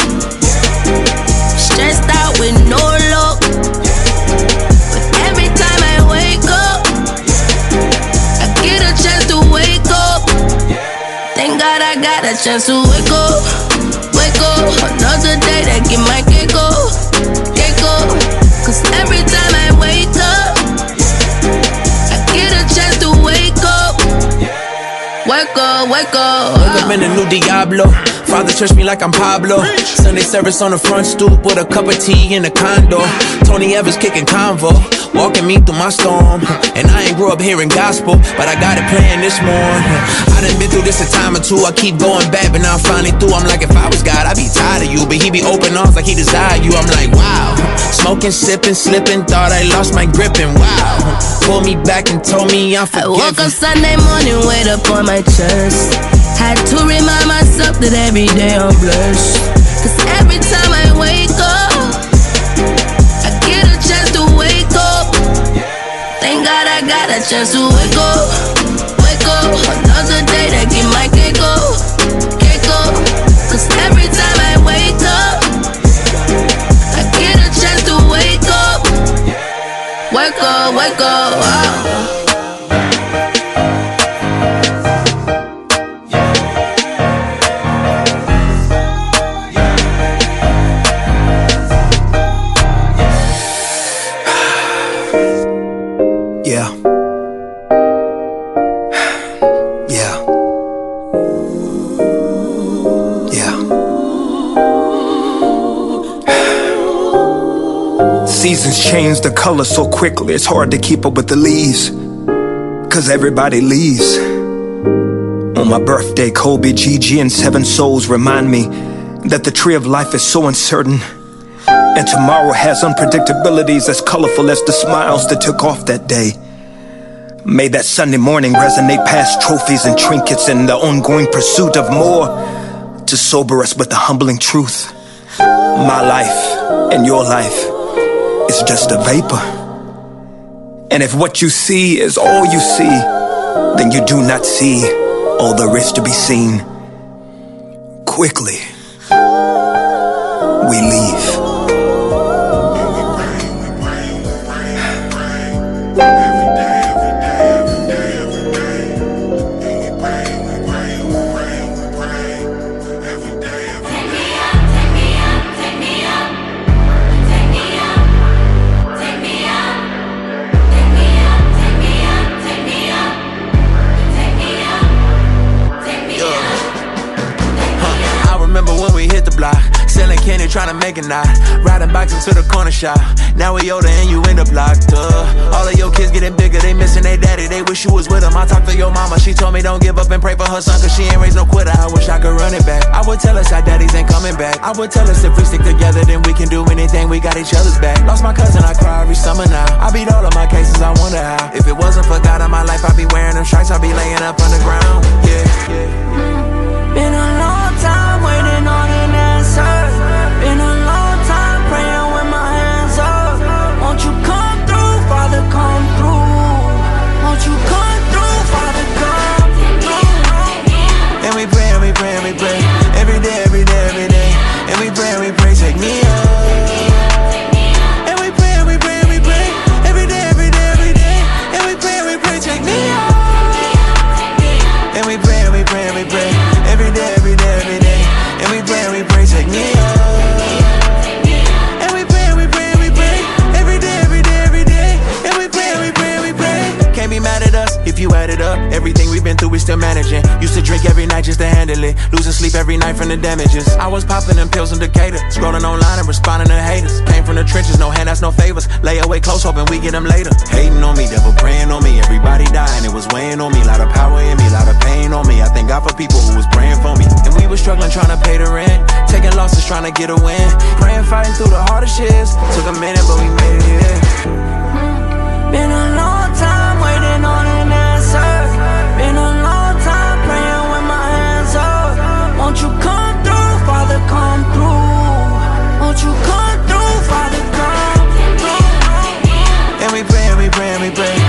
stressed out with no luck. But every time I wake up, I get a chance to wake up. Thank God I got a chance to wake up, wake up. Another day that get my cake up, wake up, wake up. Woke up in a new Diablo. Father touched me like I'm Pablo. Sunday service on the front stoop with a cup of tea in the condo. Tony Evans kicking convo, walking me through my storm. And I ain't grew up hearing gospel, but I got it playing this morning. I done been through this a time or two. I keep going back, but now I'm finally through. I'm like, if I was God, I'd be tired of you. But he be open arms like he desire you. I'm like, wow. Smoking, sipping, slipping, thought I lost my grip and wow. Pulled me back and told me I'm I woke up Sunday morning, weight up on my chest. Had to remind myself that every day I'm blessed. Cause every time I wake up, I get a chance to wake up. Thank God I got a chance to wake up, wake up. Wow. Change the color so quickly, it's hard to keep up with the leaves. Cause everybody leaves. On my birthday, Kobe, Gigi, and Seven Souls remind me that the tree of life is so uncertain. And tomorrow has unpredictabilities as colorful as the smiles that took off that day. May that Sunday morning resonate past trophies and trinkets in the ongoing pursuit of more to sober us with the humbling truth. My life and your life just a vapor. And if what you see is all you see, then you do not see all there is to be seen. Quickly, we leave. To a knot. Riding bikes into the corner shop. Now we older and you end up locked up. All of your kids getting bigger, they missing their daddy. They wish you was with them. I talked to your mama, she told me don't give up and pray for her son, cause she ain't raised no quitter. I wish I could run it back. I would tell us our daddies ain't coming back. I would tell us if we stick together, then we can do anything. We got each other's back. Lost my cousin, I cry every summer now. I beat all of my cases, I wonder how. If it wasn't for God in my life, I'd be wearing them stripes, I'd be laying up underground. Yeah, yeah. Been you come through, Father, come managing. Used to drink every night just to handle it. Losing sleep every night from the damages. I was popping them pills in Decatur. Scrolling online and responding to haters. Came from the trenches, no handouts, no favors. Lay away close, hoping we get them later. Hating on me, devil praying on me. Everybody dying, it was weighing on me. Lot of power in me, lot of pain on me. I thank God for people who was praying for me. And we were struggling trying to pay the rent. Taking losses, trying to get a win. Praying, fighting through the hardest years. Took a minute, but we made it. Been alone. Won't you come through, Father, come through? Won't you come through, Father, come through? And we pray, and we pray, and we pray.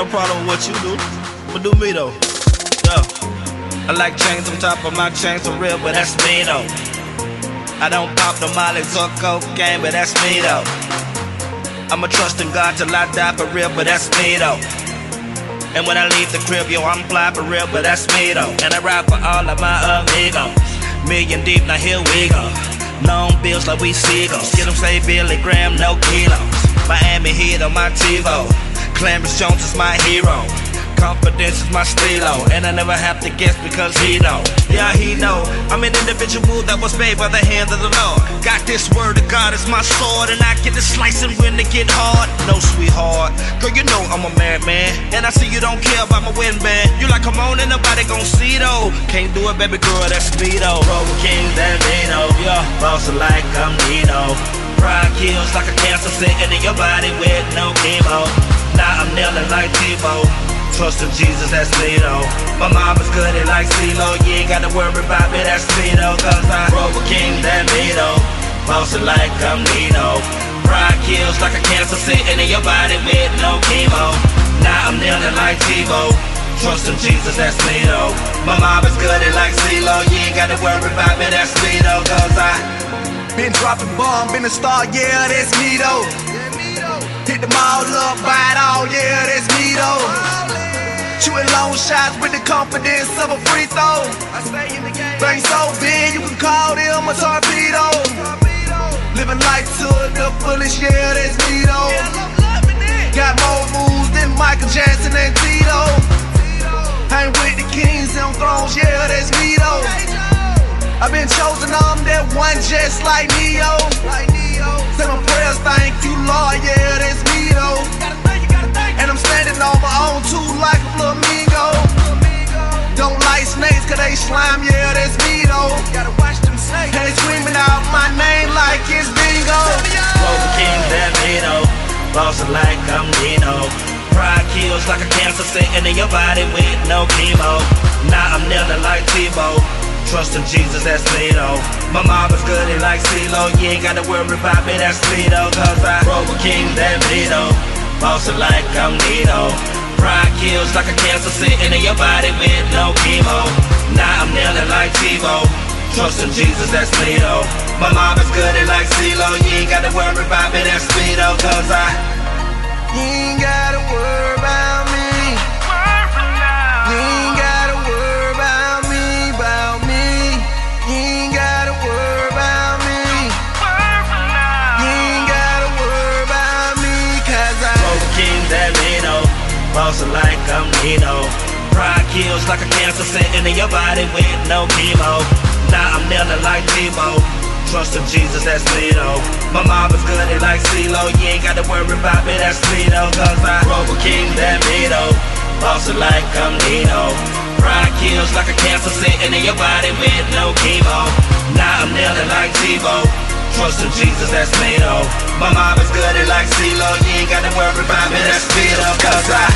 No problem with what you do, but do me though. Yeah. I like chains on top of my chains for real, but that's me though. I don't pop the molly or cocaine, but that's me though. I'ma trust in God till I die for real, but that's me though. And when I leave the crib, yo, I'm fly for real, but that's me though. And I ride for all of my amigos. Million deep, now here we go. Long bills like we seagulls. Get them say Billy Graham, no kilos. Miami Heat on my TiVo. Clarence Jones is my hero. Confidence is my stilo, and I never have to guess because he know. Yeah, he know. I'm an individual that was made by the hand of the Lord. Got this word of God as my sword, and I get to slicing when it get hard. No, sweetheart, girl, you know I'm a married man, and I see you don't care about my wedding band. You like, come on, and nobody gon' see though. Can't do it, baby girl, that's me though. Rover King, that though. Yeah, boss like I'm Nino. Pride kills like a cancer sitting in your body with no chemo. Now I'm kneeling like Tebow. Trust in Jesus, that's me though. My mama's good at like CeeLo. You ain't gotta worry about me, that's though. Cause I Rover King, that me though. Bossing like I'm Nino. Pride kills like a cancer sitting in your body with no chemo. Now I'm kneeling like Tebow. Trust in Jesus, that's me though. My mama's good at like CeeLo. You ain't gotta worry about me, that's though. Cause I Been dropping bomb, been a star, yeah, that's me though. Hit them all up, buy it all, yeah, that's me though. Shooting long shots with the confidence of a free throw. Things so big, you can call them a torpedo. Living life to the fullest, yeah, that's me though. Got more moves than Michael Jackson and Tito. Hang with the kings on thrones, yeah, that's me though. I've been chosen, I'm that one just like Neo. Say my prayers, thank you, Lord, yeah, that's me though. And I'm standing on my own too like a flamingo. Don't like snakes, cause they slime, yeah, that's me though. Gotta watch them snakes. And they screaming out my name like it's bingo. Rover King, though. Bossing like I'm Nino. Pride kills like a cancer sitting in your body with no chemo. Now I'm kneeling like Tebow. Trust in Jesus, that's though. My mama's good at like CeeLo. You ain't gotta worry about me, that's though. Cause I Rover King, that though. Bossing like I'm Nino. Pride kills like a cancer sitting in your body with no chemo. Now I'm kneeling like Tebow. Trust in Jesus, that's though. My mama's good at like CeeLo. You ain't gotta worry about me, that's though. Cause I You ain't gotta worry about like I'm Pride kills like a cancer sitting in your body with no chemo. Now I'm kneeling like Tebow. Trust in Jesus, that's though. My mom is good at like CeeLo. You ain't got to worry about me, that's though. Cause I Robo King, that though. Bossing like I'm Nino. Pride kills like a cancer sitting in your body with no chemo. Now I'm kneeling like Tebow. Trust in Jesus, that's me though. My mom is good at like CeeLo. You ain't got to worry about me, that's me though. Cause I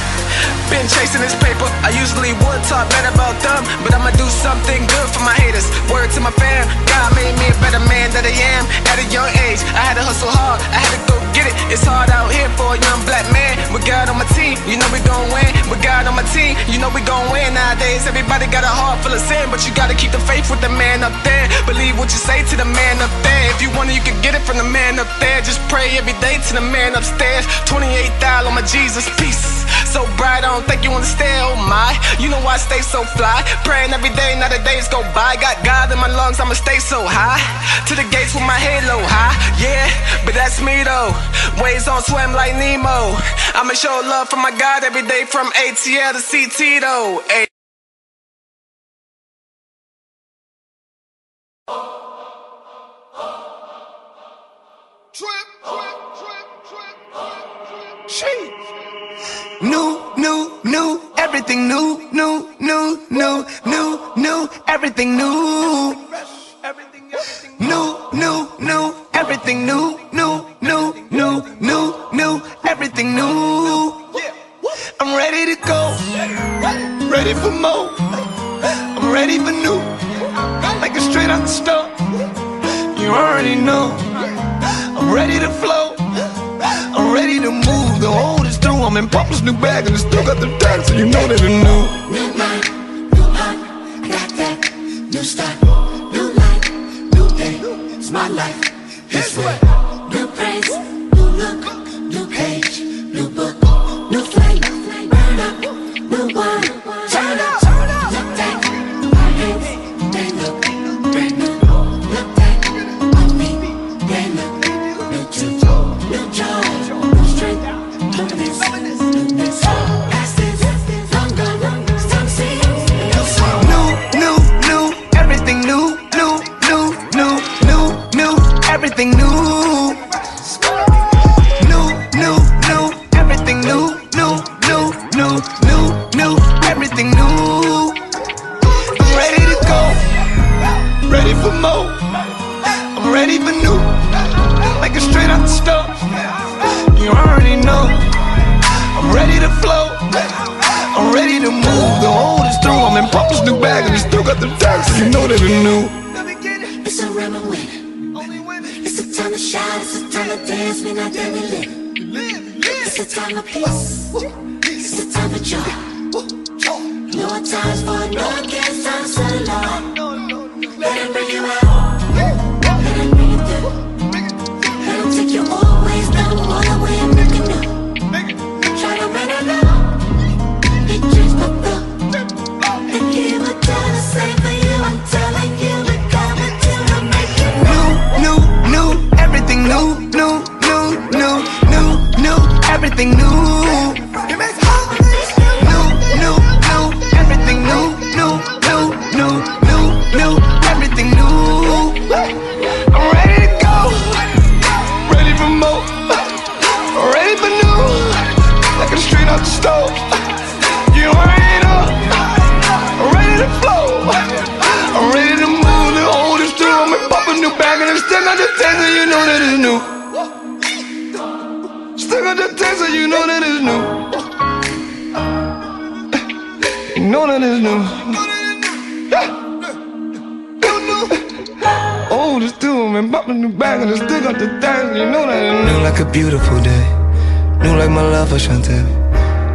Been chasing this paper. I usually would talk bad about them, but I'ma do something good for my haters. Word to my fam, God made me a better man than I am at a young age. I had to hustle hard, I had to go get it. It's hard out here for a young black man. With God on my team, you know we gon' win. With God on my team, you know we gon' win. Nowadays, everybody got a heart full of sin, but you gotta keep the faith with the man up there. Believe what you say to the man up there. If you want it, you can get it from the man up there. Just pray every day to the man upstairs. 28 thou on my Jesus peace. So bright, I don't think you understand. Oh my, you know why I stay so fly. Praying every day, now the days go by. Got God in my lungs, I'ma stay so high. To the gates with my halo high. Yeah, but that's me though. Waves on swim like Nemo. I'ma show love for my God every day from ATL to CT though. Ay- She. New, new, new, everything new, new, new, new, new, new, everything new. New, new, new, everything new, new, new, new, new, new, everything new. I'm ready to go, ready for more. I'm ready for new, like it straight out the stove. You already know, I'm ready to flow. I'm ready to move. The old is through. I'm in Papa's new bag and it's still got the tag, so you know that it's new. New night, new heart, got that new start, new life, new day. It's my life, this way. New praise, new look, new page, new book, new flame. Burn up, new wine, to move. The old is through. I'm in Papa's new bag and it's still got the so you know that it's new. It's a rhyme of winning. It's a time to shine, it's a time to dance, we not then we live. It's a time of peace. It's a time of joy. No times for no times for the Lord. Let him bring you out. Everything new. New, new, everything new, new, new, new, new, new, everything new. I'm ready to go, ready for more, ready for new, like a straight out the. You know, I'm ready to flow, I'm ready to move. I'm in pop a new bag and taste, so you know that it's new. Still got the taste, so you know that it's new. You know that it's new. Oh, Old is through, I'm pop a new bag and still got the taste, you know that it's new. New like a beautiful day. New like my love for Chantel.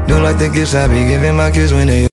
New like the gifts I be giving my kids when they.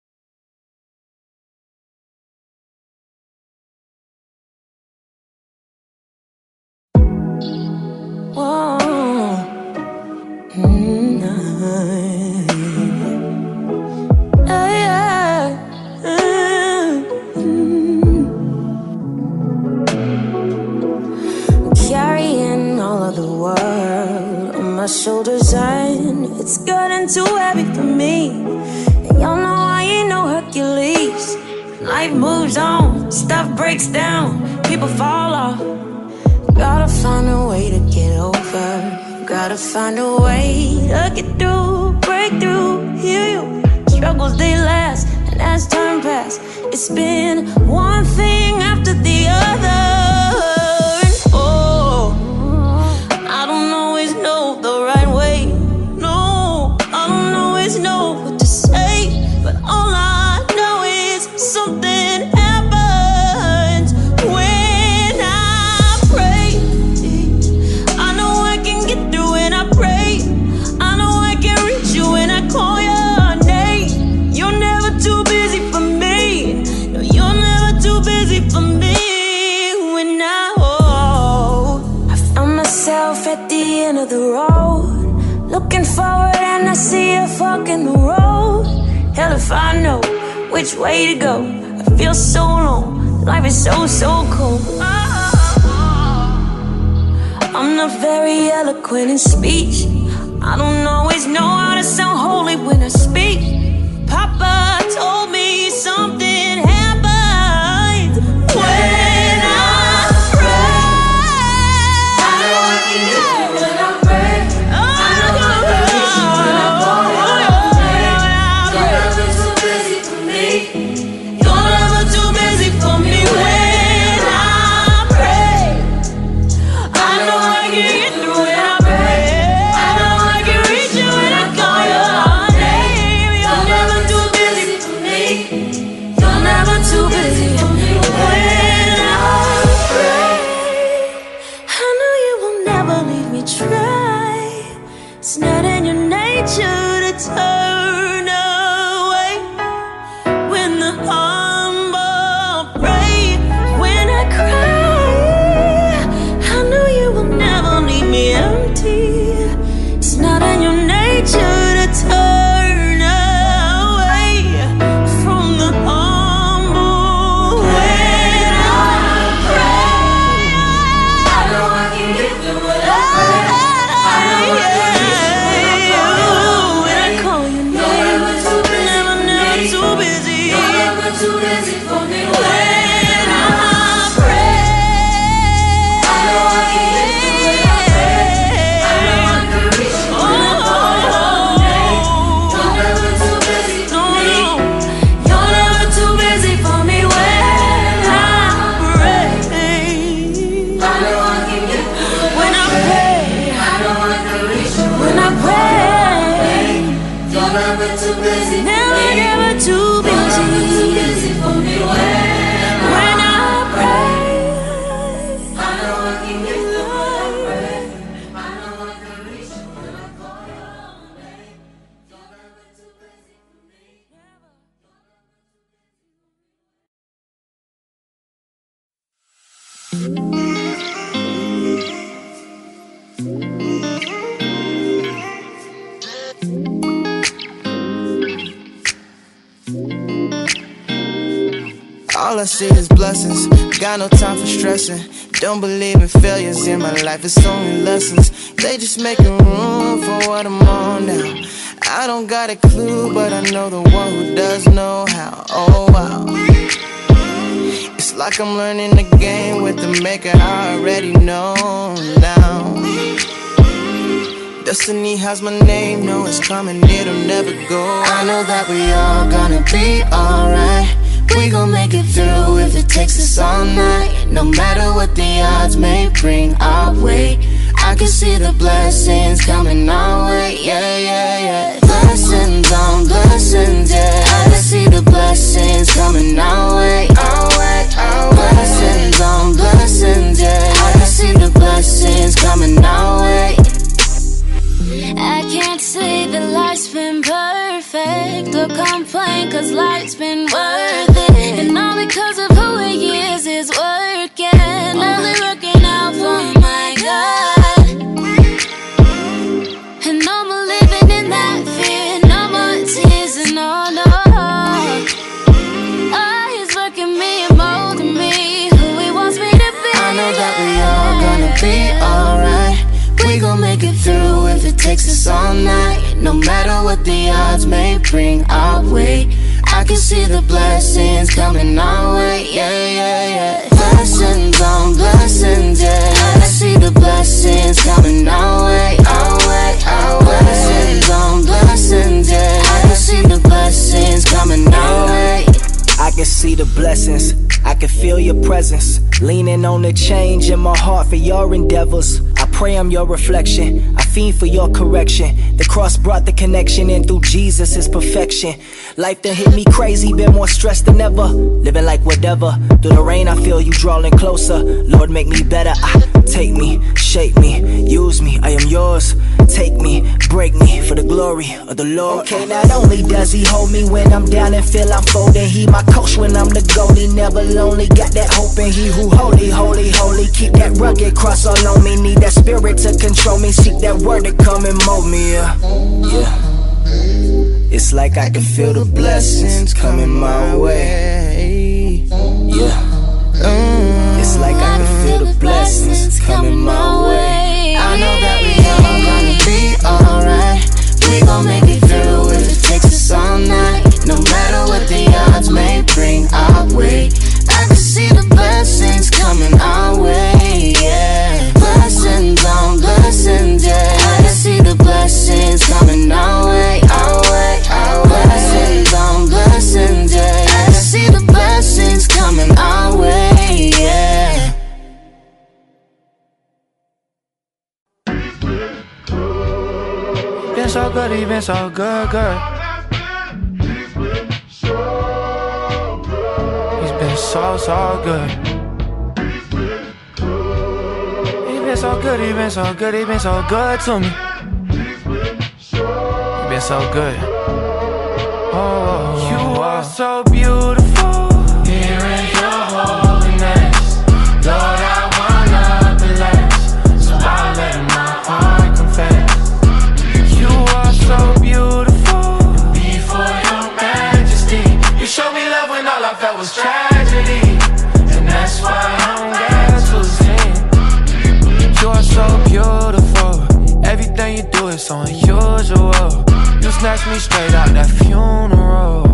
Reflection, I fiend for your correction. The cross brought the connection, and through Jesus perfection. Life done hit me crazy, been more stressed than ever. Living like whatever. Through the rain, I feel you drawing closer. Lord, make me better. I take me, shape me, use me. I am yours. Take me, break me for the glory of the Lord. Okay, not only does He hold me when I'm down and feel I'm folding, He my coach when I'm the goalie. Never lonely, got that hope in He who holy, holy, holy. Keep that rugged cross all on me. Need that spirit to control me. Seek that word to come and mold me. Yeah, yeah. It's like I can feel the blessings coming my way. Yeah. It's like I can feel the blessings coming my way. I know that alright. We gon' make it through if it takes us all night. No matter what the odds may bring our way. I can see the blessings coming our way, yeah. Blessings on blessings, yeah. I can see the blessings coming our way, Been so good, He's been so good, good. He's been so, so good. He's been so good, He's been so good, He's been so good to me. He's been so good. Oh, you oh, are oh. so beautiful. Here in your holiness. Lord, so unusual. You snatched me straight out that funeral.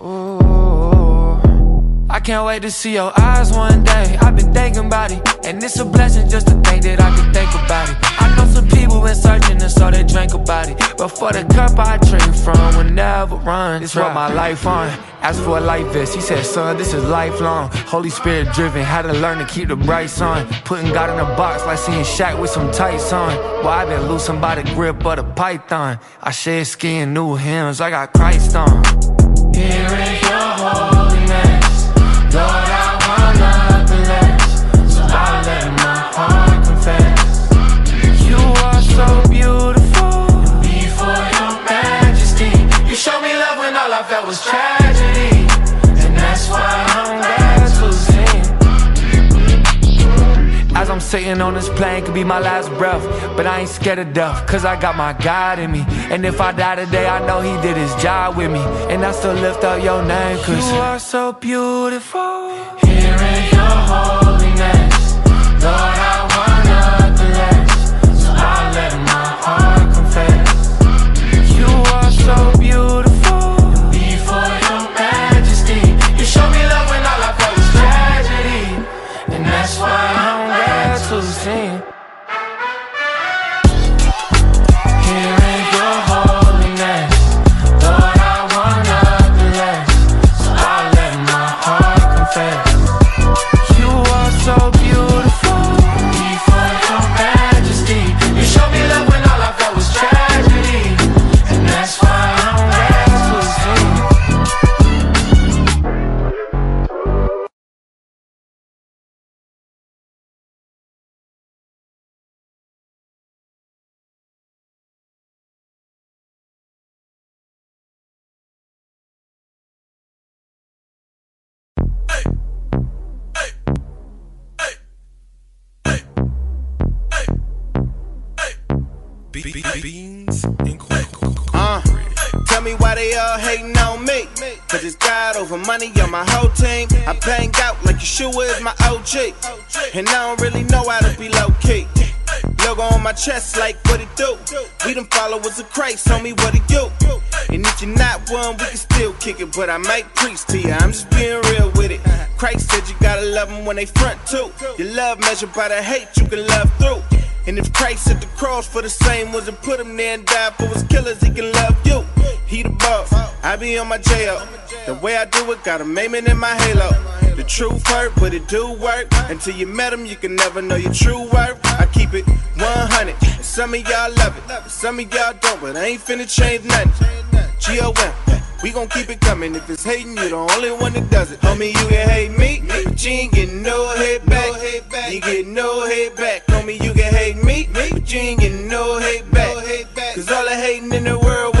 Ooh. I can't wait to see your eyes one day. I've been thinking about it, and it's a blessing just to think that I can think about it. I know some people been searching, and so they drink about it. But for the cup I drink from, will never run. This what my life on. Asked for a life vest. He said, "Son, this is lifelong. Holy Spirit driven. Had to learn to keep the bright sun. Putting God in a box like seeing Shaq with some tights on. Well, I been loosened by the grip of the python. I shed skin, new hymns. I got Christ on. Sitting on this plane, could be my last breath. But I ain't scared of death, cause I got my God in me. And if I die today, I know He did His job with me. And I still lift up your name, cause you are so beautiful. Here in your holiness, Lord, Uh, tell me why they all hating on me. Cause it's God over money on my whole team. I bang out like Yeshua is my OG. And I don't really know how to be low key. logo on my chest like what it do. We them followers of Christ, tell me what it do. And if you're not one, we can still kick it, but I might preach to you. I'm just being real with it. Christ said you gotta love them when they front too. Your love measured by the hate you can love through. And if Christ at the cross for the same and put him there and died for his killers, he can love you. He the boss, I be on my J.O. The way I do it, got a maiming in my halo. The truth hurt, but it do work. Until you met him, you can never know your true worth. I keep it 100. And some of y'all love it, some of y'all don't, but I ain't finna change nothing. G-O-M. We gon' keep it coming. If it's hating, you the only one that does it. Homie, you can hate me, but you ain't getting no hate back. You get no hate back. Homie, you can hate me, but you ain't getting no hate back. Cause all the hating in the world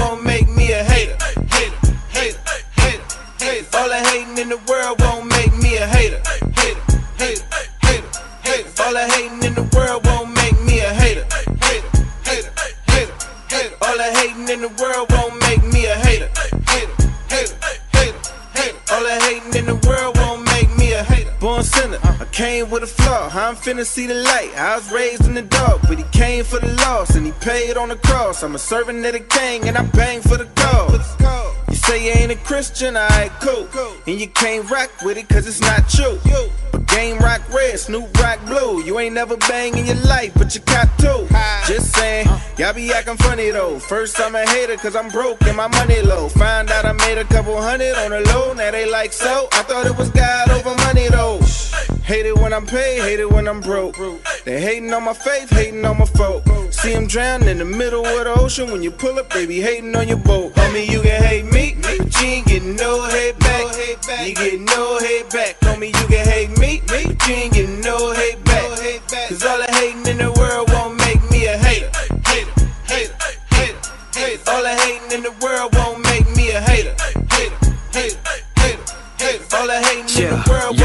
All the hating in the world won't make me a hater. Hater, hater, hater, hater. All the hating in the world won't make me a hater. Hater, hater, hater, hater. All the hating in the world won't make me a hater. Hater, hater, hater, hater. All the hating in the world won't make me a hater. Born sinner, I came with a flaw. I'm finna see the light. I was raised in the dark, but he came for the loss and he paid on the cross. I'm a servant of the king and I bang for the cause. Say you ain't a Christian, I alright, cool. And you can't rock with it cause it's not true. But game rock red, Snoop rock blue. You ain't never bang in your life, but you got two. Just saying, y'all be acting funny though. First I'm a hater cause I'm broke and my money low. Find out I made a couple hundred on the low, now they like so. I thought it was God over money though. Hate it when I'm paid, hate it when I'm broke. They hating on my faith, hating on my folk. See them drown in the middle of the ocean. When you pull up, they be hating on your boat. Homie, you can hate me, but you ain't getting no hate back. You get no hate back. Homie, you can hate me, but you ain't getting no hate back. Cause all the hating in the world won't make me a hater. Hater, hater, hater, hater. All the hating in the world won't make me a hater. Hater, hater, hater, hater. All the hating in the world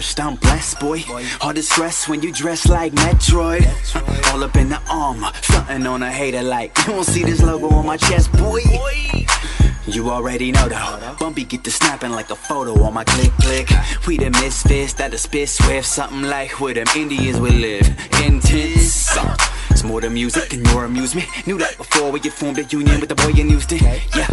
First I'm blessed, boy. All the stress when you dress like Metroid. All up in the armor, stunting on a hater like you won't see this logo on my chest, boy. You already know though. Bumpy get to snapping like a photo on my click click. We the misfits that the spit swift, something like where them Indians would live. Intense. It's more than music and your amusement. Knew that before we get formed a union with the boy in Houston. Yeah,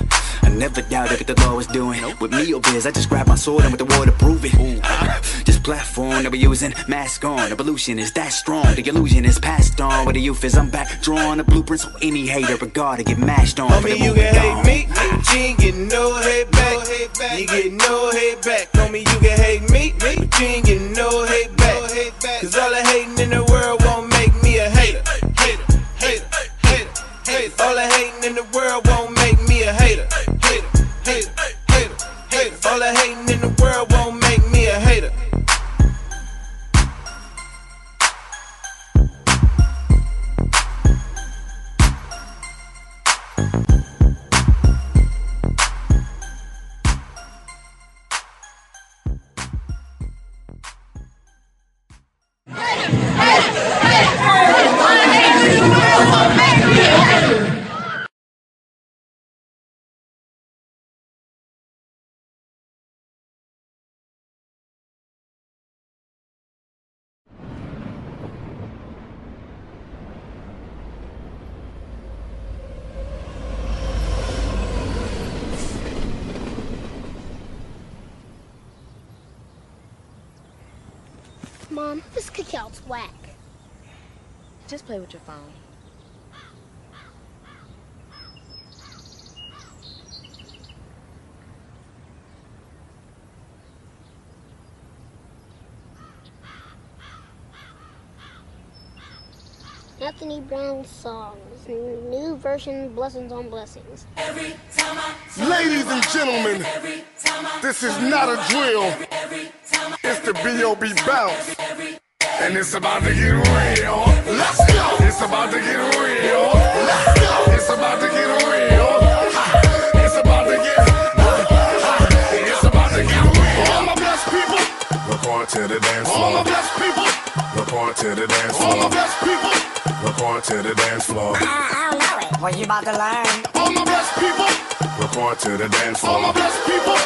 I never doubted what the law was doing. With me or biz, I just grab my sword and with the war to prove it. Uh, this platform that we're using, mask on. Evolution is that strong. The illusion is passed on. With the youth is I'm back drawing the blueprint so any hater regard to get mashed on. the Homie, you can hate me, but you ain't getting no hate back. You get no hate back. Homie, you can hate me, but you ain't getting no hate back. Cause all the hating in the world won't make me a hater. Hater, hater, hater, hater. All the hating in the world won't make me a hater. Hater, hater, hater. All the hating in the world won't whack. Just play with your phone. Anthony Brown songs, new version, blessings on blessings. Ladies and gentlemen, this is not a drill. It's the B.O.B. bounce. And it's about to get real. Let's go. It's about to get real. Let's go. It's about to get real. It's about to get. ha. It's about to get real. All my blessed people. Report to the dance floor. All my floor. blessed people. Report to the dance floor. All my floor. blessed people. Report to the dance floor. I, I know it. What you about to learn? All my blessed people. Report to the dance floor. All my blessed people.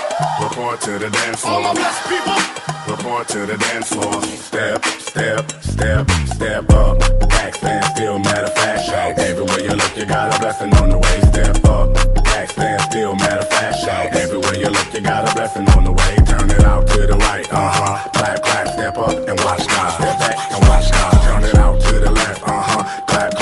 Report to the dance floor. All my blessed people. Report to the dance floor. Step, step, step, step up. Back stand still, matter of fact. Shout. Everywhere you look, you got a blessing on the way. Step up. Back stand still, matter of fact. Shout. Everywhere you look, you got a blessing on the way. Turn it out to the right. Uh huh. Clap, clap, step up and watch God. Step back and watch God. Turn it out to the left. Uh huh. Clap,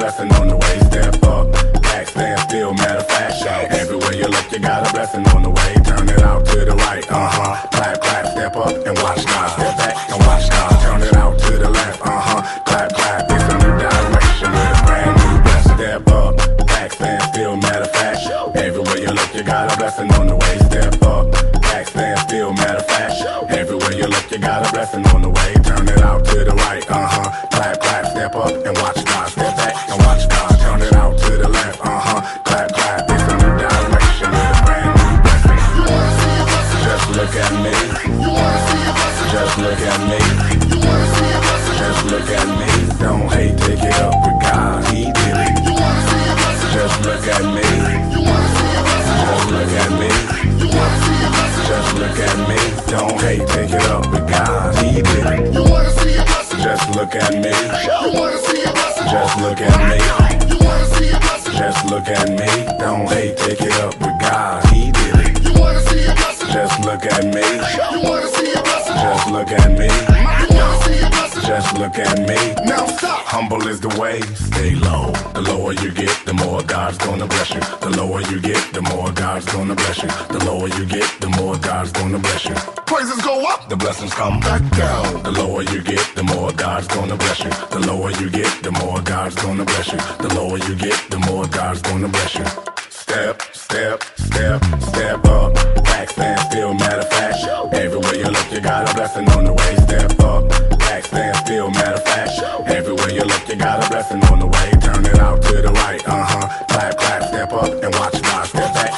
blessing on the way. Step up. Back stand still, matter of fact. Shout. Everywhere you look, you got a blessing on the way. Turn it out to the right. Uh huh. Clap, clap, step up and watch God. Step back and watch God. Turn it out to the left. Uh huh. Clap, clap. It's a new direction with a brand new blessing. Step up. Back stand still, matter of fact. Everywhere you look, you got a blessing on the way. Step up. Still, matter fact. Everywhere you look, you got a blessing on the way. Turn it out to the right. Uh huh. Clap, clap, step up and watch God. Step back and watch God. Don't hate, take it up with God. He did it. You wanna see a blessing? Just look at me. You wanna see a blessing? Just look at me. You wanna see a blessing? Just look at me. Don't hate, take it up with God. He did it. You wanna see a blessing? Just look at me. You wanna see a blessing? Just look at me. You wanna see a blessing? Just look at me. Now stop. Humble is the way, stay low. The lower you get, the more God's gonna bless you. The lower you get, the more God's gonna bless you. The lower you get, the more God's gonna bless you. Praises go up. The blessings come back down. The lower you get, the more God's gonna bless you. The lower you get, the more God's gonna bless you. The lower you get, the more God's gonna bless you. Step, step, step, step up. Back stand still, matter of fact. Everywhere you look, you got a blessing on the way. Step up. Back stand still, matter of fact. Everywhere you look, you got a blessing on the way. Turn it out to the right, uh huh. Clap, clap, step up and watch God. Step back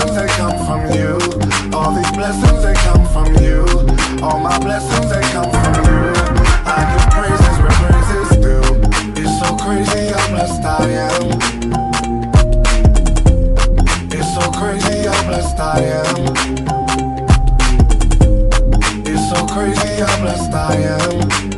blessings they come from you. All these blessings they come from you. All my blessings they come from you. I give praises where praises due. It's so crazy how blessed I am. It's so crazy how blessed I am. It's so crazy how blessed I am.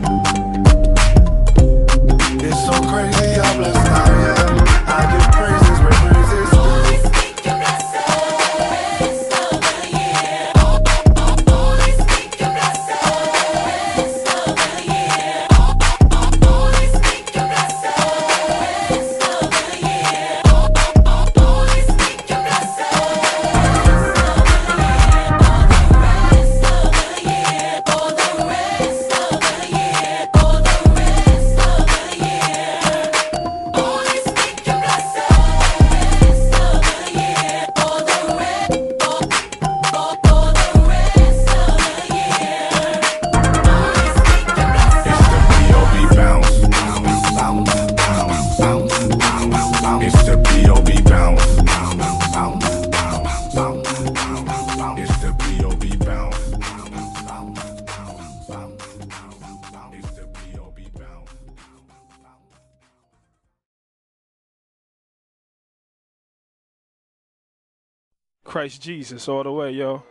Christ Jesus all the way, yo.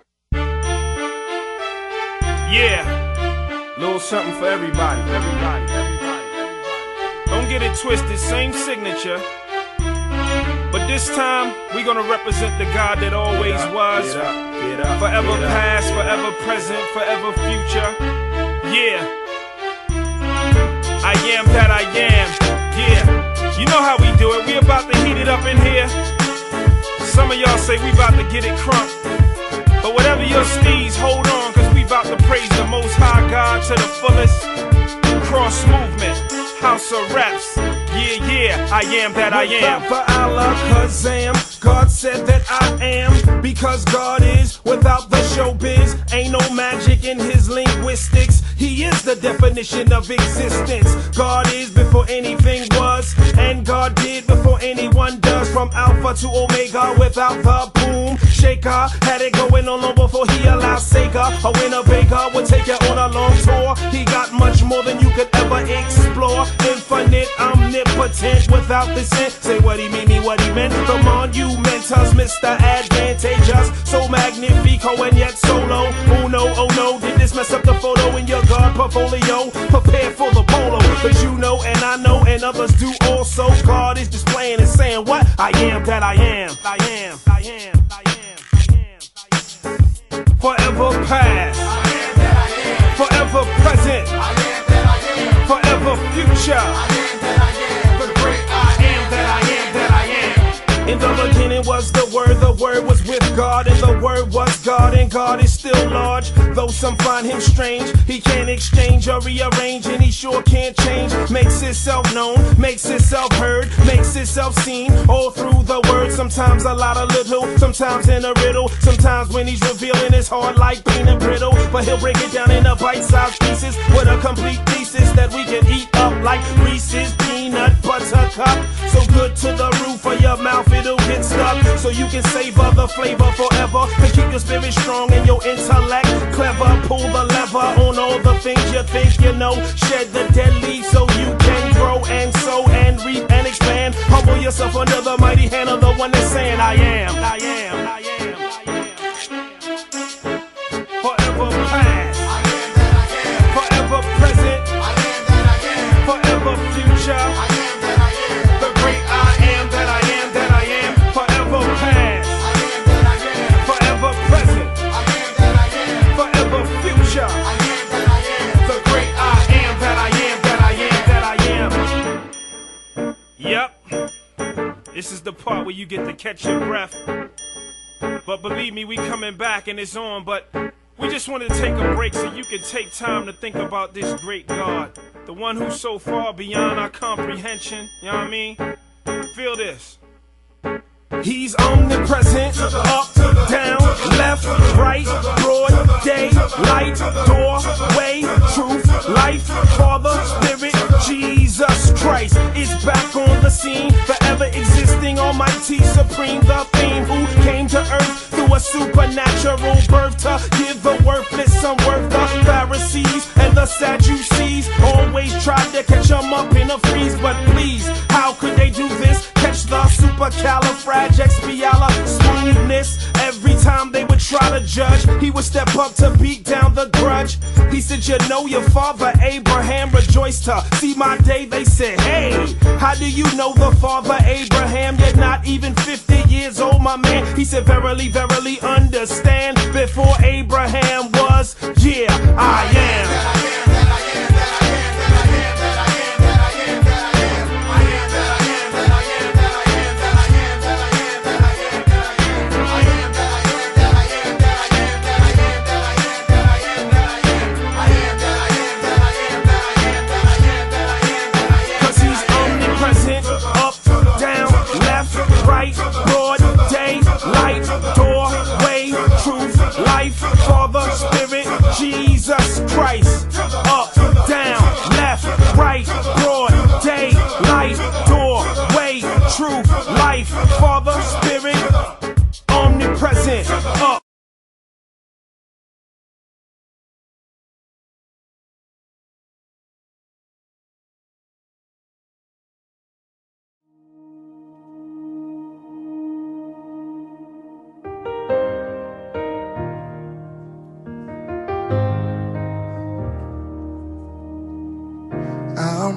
Yeah, little something for everybody, everybody, everybody. Don't get it twisted, same signature. But this time, we gonna represent the God that always was. Forever past, forever present, forever future. Yeah. I am that I am. Yeah. You know how we do it. We about to heat it up in here. Some of y'all say we about to get it crunk. But whatever your steeds, hold on, cause we about to praise the most high God to the fullest. Cross movement, house of reps. Yeah, yeah, I am that I am. For Allah, cause am. God said that I am. Because God is without the showbiz. Ain't no magic in his linguistics. He is the definition of existence. God is before anything was. And God did before anyone does. From Alpha to Omega without the boom. Shaker had it going on long before he allowed Sega. A Winnebago would take you on a long tour. He got much more than you could ever explore. Infinite, omnipotent without the sin. Say what he mean, mean what he meant. You mentors, Mr. Advantageous. So magnifico and yet solo. Oh no, oh no, did this mess up the photo in your God portfolio? Prepare for the polo. Cause you know and I know and others do also. God is displaying and saying what? I am that I am. I am, I am, I am. Forever past. Forever present. Forever future. Beginning was the Word, the Word was with God, and the Word was God, and God is still large. Though some find him strange, he can't exchange or rearrange, and he sure can't change. Makes himself known, makes himself heard, makes himself seen all through the word. Sometimes a lot of little, sometimes in a riddle. Sometimes when he's revealing, it's hard like peanut brittle. But he'll break it down into bite-sized pieces with a complete thesis that we can eat up like Reese's peanut butter cup. So good to the roof of your mouth, it'll get stuck. So you can savor the flavor forever. To keep your spirit strong and your intellect clever. Pull the lever on all the things you think you know. Shed the dead leaves so you can grow and sow and reap and expand. Humble yourself under the mighty hand of the one that's saying, I am, I am, I am. Forever past, I am, I am, forever present, forever future. This is the part where you get to catch your breath. But believe me, we coming back and it's on. But we just wanted to take a break so you can take time to think about this great God. The one who's so far beyond our comprehension. You know what I mean? Feel this. He's omnipresent, up, down, left, right, broad, day, light, doorway, truth, life, Father, Spirit, Jesus Christ is back on the scene, forever existing, almighty, supreme, the theme who came to earth through a supernatural birth to give the worthless some worth. The Pharisees and the Sadducees always tried to catch him up in a freeze, but please, how could they do this? Catch the supercalifragilisticexpialidocious smoothness every time they would try to judge. He would step up to beat down the grudge. He said, You know your father Abraham rejoiced to see my day. They said, Hey, how do you know the father Abraham? You're not even 50 years old, my man. He said, Verily, verily, understand. Before Abraham was, yeah, I am. Jesus Christ. Up, down, left, right, broad, day, light, door, way, truth, life, Father, Spirit, omnipresent, up.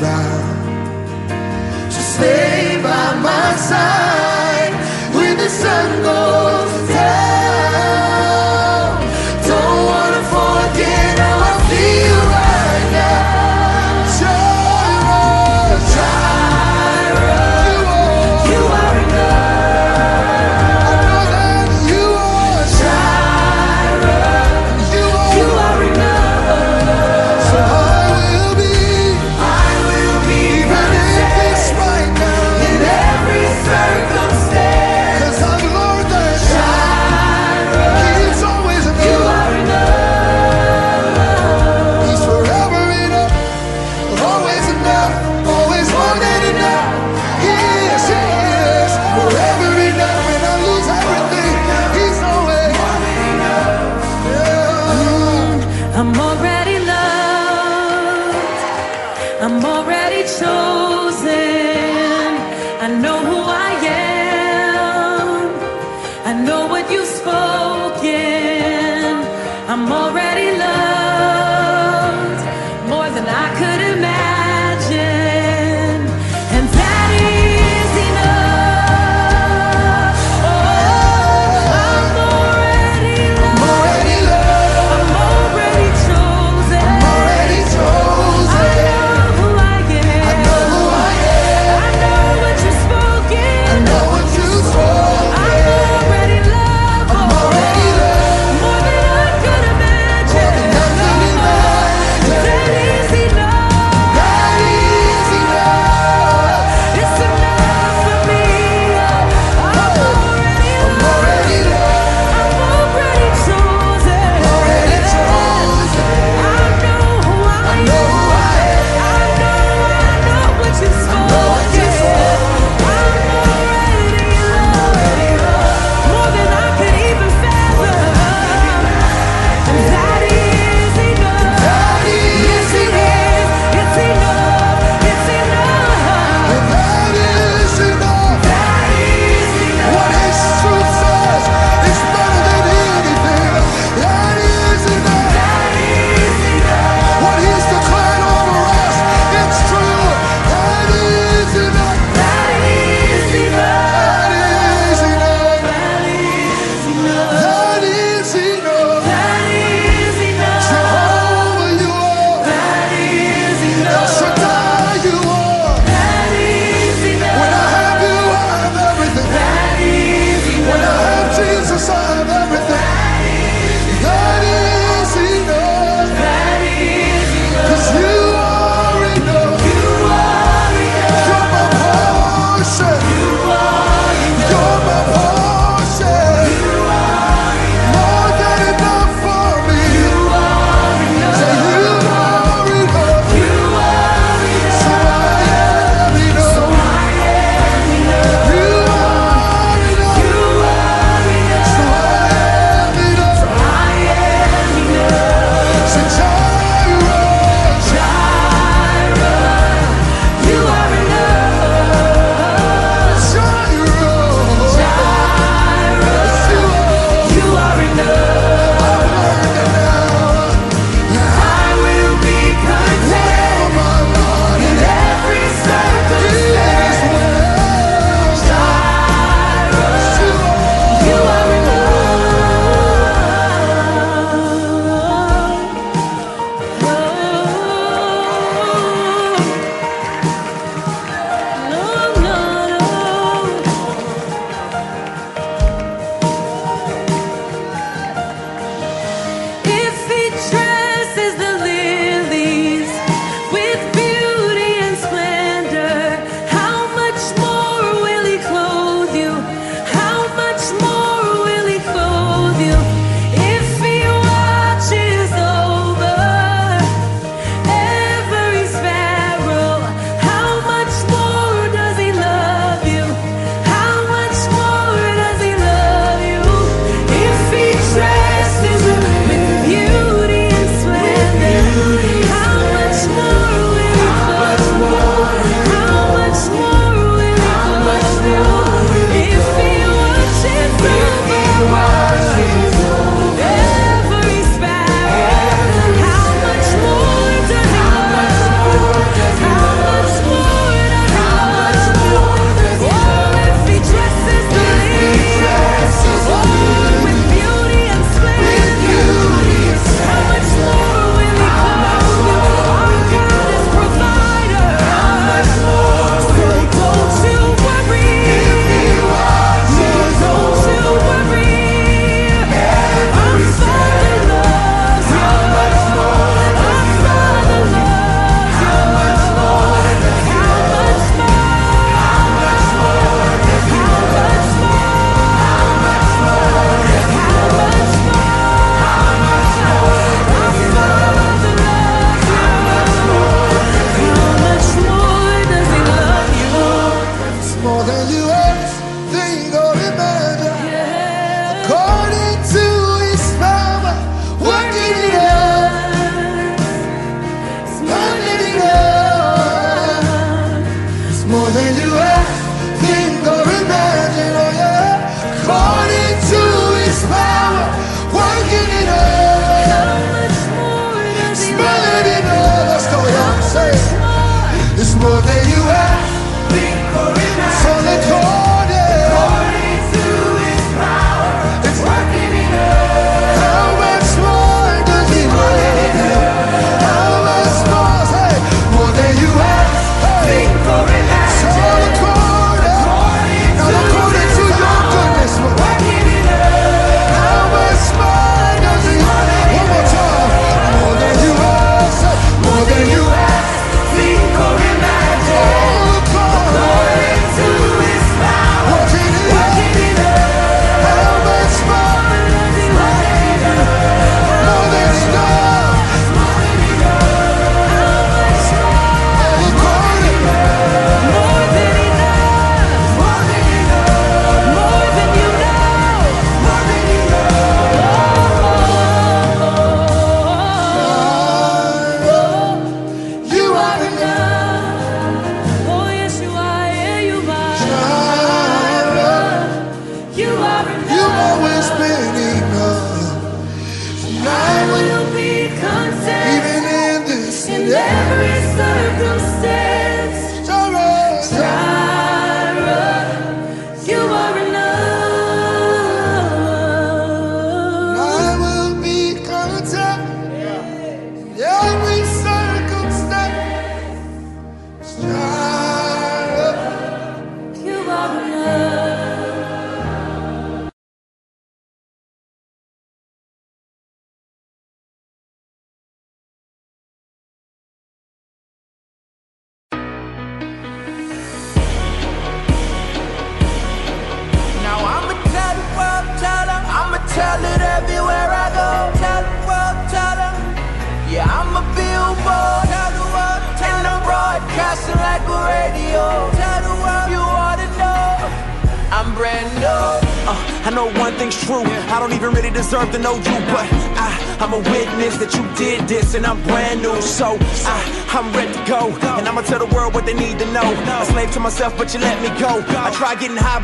around. So stay by my side when the sun goes.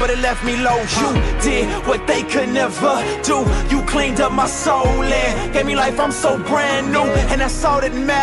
but it left me low. You did what they could never do. You cleaned up my soul and gave me life. I'm so brand new, and that's all that matters.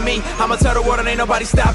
me. I'ma tell the world and ain't nobody stopping.